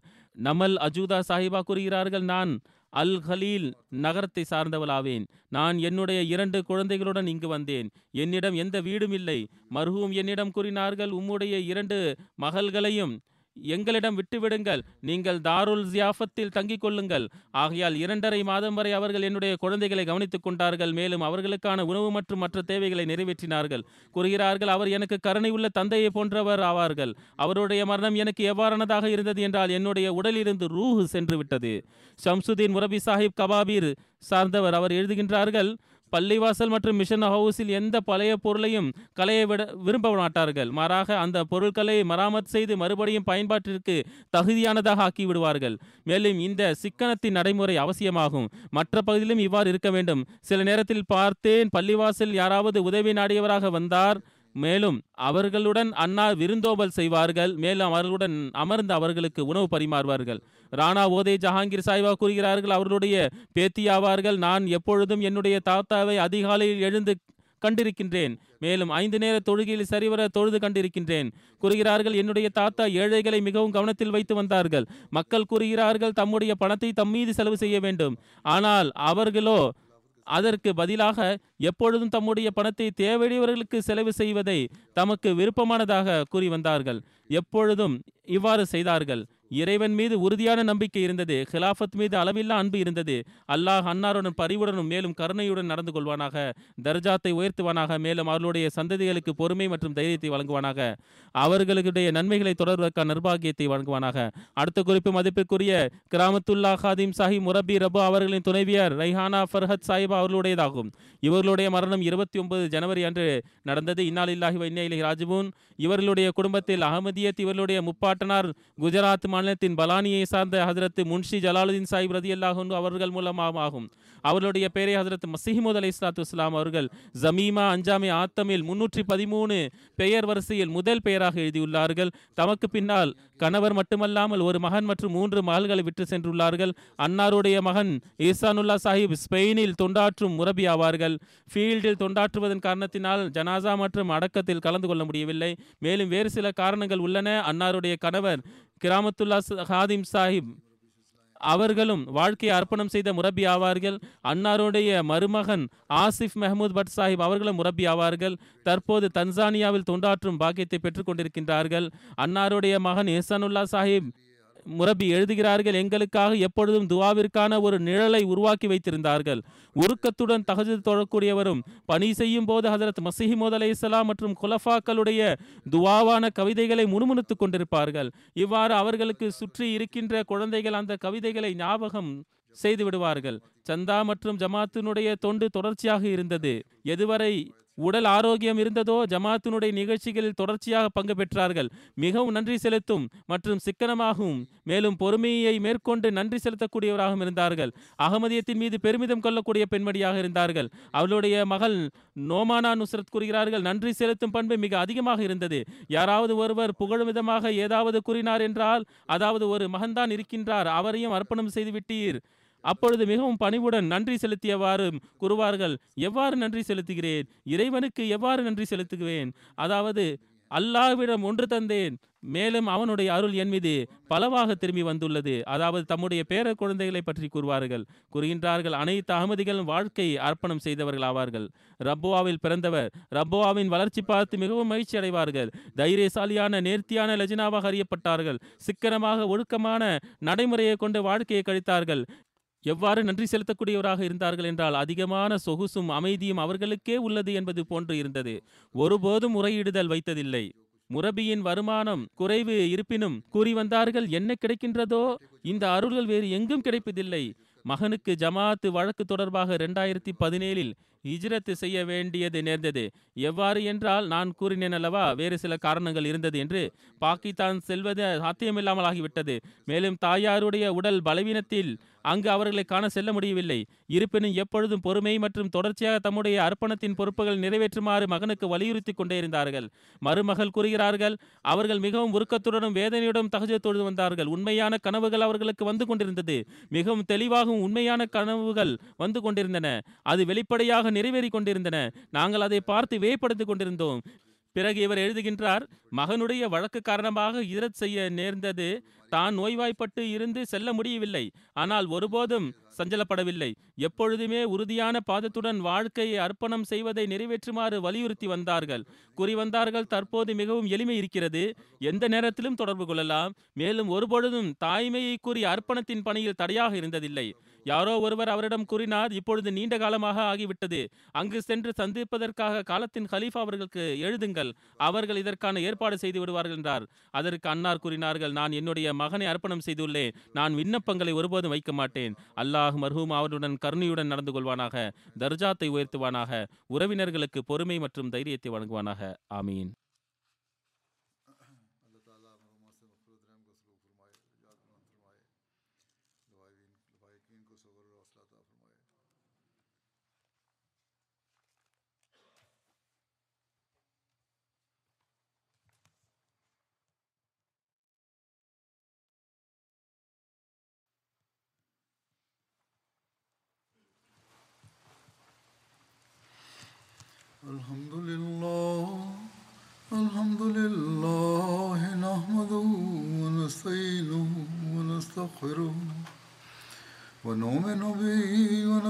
நமல் அஜூதா சாஹிபா கூறுகிறார்கள் நான் அல் ஹலீல் நகரத்தை சார்ந்தவளாவேன். நான் என்னுடைய இரண்டு குழந்தைகளுடன் இங்கு வந்தேன். என்னிடம் எந்த வீடும் இல்லை. மர்ஹூம் என்னிடம் கூறினார்கள் உம்முடைய இரண்டு மகள்களையும் எங்களிடம் விட்டுவிடுங்கள். நீங்கள் தாருல் ஜியாஃபத்தில் தங்கிக் கொள்ளுங்கள். ஆகையால் இரண்டரை மாதம் வரை அவர்கள் என்னுடைய குழந்தைகளை கவனித்துக் கொண்டார்கள். மேலும் அவர்களுக்கான உணவு மற்றும் மற்ற தேவைகளை நிறைவேற்றினார்கள். கூறுகிறார்கள் அவர் எனக்கு கருணை உள்ள தந்தையை போன்றவர் ஆவார்கள். அவருடைய மரணம் எனக்கு எவ்வாறானதாக இருந்தது என்றால் என்னுடைய உடலிலிருந்து ரூஹு சென்று விட்டது. ஷம்சுதீன் முரபி சாஹிப் கபாபீர் சார்ந்தவர் அவர் எழுதுகின்றார்கள் பள்ளிவாசல் மற்றும் மிஷன் ஹவுஸில் எந்த பழைய பொருளையும் கலைய விட விரும்ப மாட்டார்கள் மாறாக அந்த பொருட்களை மராமத் செய்து மறுபடியும் பயன்பாட்டிற்கு தகுதியானதாக ஆக்கி விடுவார்கள் மேலும் இந்த சிக்கனத்தின் நடைமுறை அவசியமாகும். மற்ற பகுதியிலும் இவ்வாறு இருக்க வேண்டும். சில நேரத்தில் பார்த்தேன் பள்ளிவாசல் யாராவது உதவி நாடியவராக வந்தார். மேலும் அவர்களுடன் அன்னார் விருந்தோம்பல் செய்வார்கள் மேலும் அவர்களுடன் அமர்ந்து அவர்களுக்கு உணவு பரிமாறுவார்கள். ராணா ஓதே ஜஹாங்கீர் சாய்வா கூறுகிறார்கள் அவர்களுடைய பேத்தியாவார்கள் நான் எப்பொழுதும் என்னுடைய தாத்தாவை அதிகாலையில் எழுந்து கண்டிருக்கின்றேன் மேலும் ஐந்து நேர தொழுகையில் சரிவர தொழுது கண்டிருக்கின்றேன். கூறுகிறார்கள் என்னுடைய தாத்தா ஏழைகளை மிகவும் கவனத்தில் வைத்து வந்தார்கள். மக்கள் கூறுகிறார்கள் தம்முடைய பணத்தை தம் மீது செலவு செய்ய வேண்டும். ஆனால் அவர்களோ அதற்கு பதிலாக எப்பொழுதும் தம்முடைய பணத்தை தேவையுடையவர்களுக்கு செலவு செய்வதை தமக்கு விருப்பமானதாக கூறி வந்தார்கள். எப்பொழுதும் இவ்வாறு செய்தார்கள். இறைவன் மீது உறுதியான நம்பிக்கை இருந்தது. ஹிலாஃபத் மீது அளவில்லா அன்பு இருந்தது. அல்லாஹ் அன்னாருடன் பரிவுடனும் மேலும் கருணையுடன் நடந்து கொள்வானாக. தர்ஜாத்தை உயர்த்துவானாக. மேலும் அவர்களுடைய சந்ததிகளுக்கு பொறுமை மற்றும் தைரியத்தை வழங்குவானாக. அவர்களுடைய நன்மைகளை தொடர்வதற்கான நிர்பாகியத்தை வழங்குவானாக. அடுத்த குறிப்பு மதிப்பிற்குரிய கிராமத்துல்லா ஹாதிம் சாஹிப் முரபி ரபு அவர்களின் துணைவியர் ரைஹானா ஃபர்ஹத் சாஹிபா அவர்களுடையதாகும். இவர்களுடைய மரணம் இருபத்தி ஒன்பது ஜனவரி அன்று நடந்தது. இன்னாலில்லாஹி வைன்யா இலஹி ராஜிபூன் இவர்களுடைய குடும்பத்தில் அகமதியத் இவர்களுடைய முப்பாட்டனார் குஜராத் மாநிலத்தின் பலானியை சார்ந்த ஹதரத் முன்ஷி ஜலாலுதீன் சாஹிப் ரதி அல்லாஹூ அவர்கள் மூலமாகும் அவர்களுடைய பெயரை ஹதரத் மசீமது அலி இஸ்லாத்து இஸ்லாம் அவர்கள் ஜமீமா அஞ்சாமி ஆத்தமில் முன்னூற்றி பதிமூணு பெயர் வரிசையில் முதல் பெயராக எழுதியுள்ளார்கள். தமக்கு பின்னால் கணவர் மட்டுமல்லாமல் ஒரு மகன் மற்றும் மூன்று மகள்களை விட்டு சென்றுள்ளார்கள். அன்னாருடைய மகன் ஈசானுல்லா சாஹிப் ஸ்பெயினில் தொண்டாற்றும் முரபி ஆவார்கள். ஃபீல்டில் தொண்டாற்றுவதன் காரணத்தினால் ஜனாசா மற்றும் அடக்கத்தில் கலந்து கொள்ள முடியவில்லை. மேலும் வேறு சில காரணங்கள் உள்ளன. அன்னாருடைய கணவர் கிராமத்துள்ள அப்துல்லா ஹாதிம் சாஹிப் அவர்களும் வாழ்க்கையை அர்ப்பணம் செய்த முரப்பி ஆவார்கள். அன்னாருடைய மருமகன் ஆசிஃப் மெஹமூத் பட் சாஹிப் அவர்களும் முரப்பி ஆவார்கள். தற்போது தன்சானியாவில் தொண்டாற்றும் பாக்கியத்தை பெற்றுக்கொண்டிருக்கின்றார்கள் அன்னாருடைய மகன் எஹசானுல்லா சாஹிப் முரபி எழுதுகிறார்கள் எங்களுக்காக எப்பொழுதும் துவாவிற்கான ஒரு நிழலை உருவாக்கி வைத்திருந்தார்கள். உருக்கத்துடன் தகஜு தொழக்கூடியவரும் பணி செய்யும் போது ஹதரத் மசிஹிமோத் அலை இஸ்லாம் மற்றும் குலஃபாக்களுடைய துவாவான கவிதைகளை முணுமுணுத்துக் கொண்டிருப்பார்கள். இவ்வாறு அவர்களுக்கு சுற்றி இருக்கின்ற குழந்தைகள் அந்த கவிதைகளை ஞாபகம் செய்து விடுவார்கள். சந்தா மற்றும் ஜமாத்தினுடைய தொண்டு தொடர்ச்சியாக இருந்தது. எதுவரை உடல் ஆரோக்கியம் இருந்ததோ ஜமாத்தினுடைய நிகழ்ச்சிகளில் தொடர்ச்சியாக பங்கு பெற்றார்கள். மிகவும் நன்றி செலுத்தும் மற்றும் சிக்கனமாகவும் மேலும் பொறுமையை மேற்கொண்டு நன்றி செலுத்தக்கூடியவராகவும் இருந்தார்கள். அகமதியத்தின் மீது பெருமிதம் கொள்ளக்கூடிய பெண்மணியாக இருந்தார்கள். அவளுடைய மகள் நோமானா நுஸ்ரத் கூறுகிறார்கள் நன்றி செலுத்தும் பண்பு மிக அதிகமாக இருந்தது. யாராவது ஒருவர் புகழும் விதமாக ஏதாவது கூறினார் என்றால் அதாவது ஒரு மகன்தான் இருக்கின்றார். அவரையும் அர்ப்பணம் செய்து விட்டீர். அப்பொழுது மிகவும் பணிவுடன் நன்றி செலுத்தியவாறு கூறுவார்கள் எவ்வாறு நன்றி செலுத்துகிறேன்? இறைவனுக்கு எவ்வாறு நன்றி செலுத்துகிறேன் அதாவது அல்லாவிடம் ஒன்று தந்தேன் மேலும் அவனுடைய அருள் என் மீது பலவாக திரும்பி வந்துள்ளது. அதாவது தம்முடைய பேர குழந்தைகளை பற்றி கூறுவார்கள். கூறுகின்றார்கள் அனைத்து அகமதிகளும் வாழ்க்கை அர்ப்பணம் செய்தவர்கள் ஆவார்கள். ரப்போவாவில் பிறந்தவர் ரப்போவாவின் வளர்ச்சி பார்த்து மிகவும் மகிழ்ச்சி அடைவார்கள். தைரியசாலியான நேர்த்தியான லஜினாவாக அறியப்பட்டார்கள். சிக்கனமாக ஒழுக்கமான நடைமுறையை கொண்டு வாழ்க்கையை கழித்தார்கள். எவ்வாறு நன்றி செலுத்தக்கூடியவராக இருந்தார்கள் என்றால் அதிகமான சொகுசும் அமைதியும் அவர்களுக்கே உள்ளது என்பது போன்று இருந்தது. ஒருபோதும் முறையிடுதல் வைத்ததில்லை. முரபியின் வருமானம் குறைவு இருப்பினும் கூறி வந்தார்கள் என்ன கிடைக்கின்றதோ? இந்த அருள்கள் வேறு எங்கும் கிடைப்பதில்லை. மகனுக்கு ஜமாத்து வழக்கு தொடர்பாக இரண்டாயிரத்தி பதினேழில் ஹிஜ்ரத் செய்ய வேண்டியது நேர்ந்தது. எவ்வாறு என்றால் நான் கூறினேன் அல்லவா வேறு சில காரணங்கள் இருந்தது என்று. பாகிஸ்தான் செல்வது சாத்தியமில்லாமல் ஆகிவிட்டது மேலும் தாயாருடைய உடல் பலவீனத்தில் அங்கு அவர்களை காண செல்ல முடியவில்லை. இருப்பினும் எப்பொழுதும் பொறுமை மற்றும் தொடர்ச்சியாக தம்முடைய அர்ப்பணத்தின் பொறுப்புகள் நிறைவேற்றுமாறு மகனுக்கு வலியுறுத்தி கொண்டே இருந்தார்கள். மருமகள் கூறுகிறார்கள் அவர்கள் மிகவும் உருக்கத்துடனும் வேதனையுடன் தகஜ தொழுது வந்தார்கள். உண்மையான கனவுகள் அவர்களுக்கு வந்து கொண்டிருந்தது. மிகவும் தெளிவாகவும் உண்மையான கனவுகள் வந்து கொண்டிருந்தன. அது வெளிப்படையாக நிறைவேறி கொண்டிருந்தன. நாங்கள் அதை பார்த்து வேப்படுத்திக் கொண்டிருந்தோம். பிறகு இவர் எழுதுகின்றார் மகனுடைய வழக்கு காரணமாக இரத் செய்ய நேர்ந்தது. தான் நோய்வாய்ப்பட்டு இருந்து செல்ல முடியவில்லை. ஆனால் ஒருபோதும் சஞ்சலப்படவில்லை. எப்பொழுதுமே உறுதியான பாதத்துடன் வாழ்க்கையை அர்ப்பணம் செய்வதை நிறைவேற்றுமாறு வலியுறுத்தி வந்தார்கள். கூறி வந்தார்கள் தற்போது மிகவும் எளிமை இருக்கிறது. எந்த நேரத்திலும் தொடர்பு கொள்ளலாம். மேலும் ஒருபொழுதும் தாய்மையை கூறி அர்ப்பணத்தின் பணியில் தடையாக இருந்ததில்லை. யாரோ ஒருவர் அவரிடம் கூறினார் இப்பொழுது நீண்ட காலமாக ஆகிவிட்டது. அங்கு சென்று சந்திப்பதற்காக காலத்தின் ஹலீஃபா அவர்களுக்கு எழுதுங்கள். அவர்கள் இதற்கான ஏற்பாடு செய்து விடுவார்கள் என்றார். அதற்கு அன்னார் கூறினார்கள் நான் என்னுடைய மகனை அர்ப்பணம் செய்துள்ளேன். நான் விண்ணப்பங்களை ஒருபோதும் வைக்க மாட்டேன். அல்லாஹ் மர்ஹூம் அவருடன் கருணையுடன் நடந்து கொள்வானாக தர்ஜாத்தை உயர்த்துவானாக உறவினர்களுக்கு பொறுமை மற்றும் தைரியத்தை வழங்குவானாக. ஆமீன். الحمد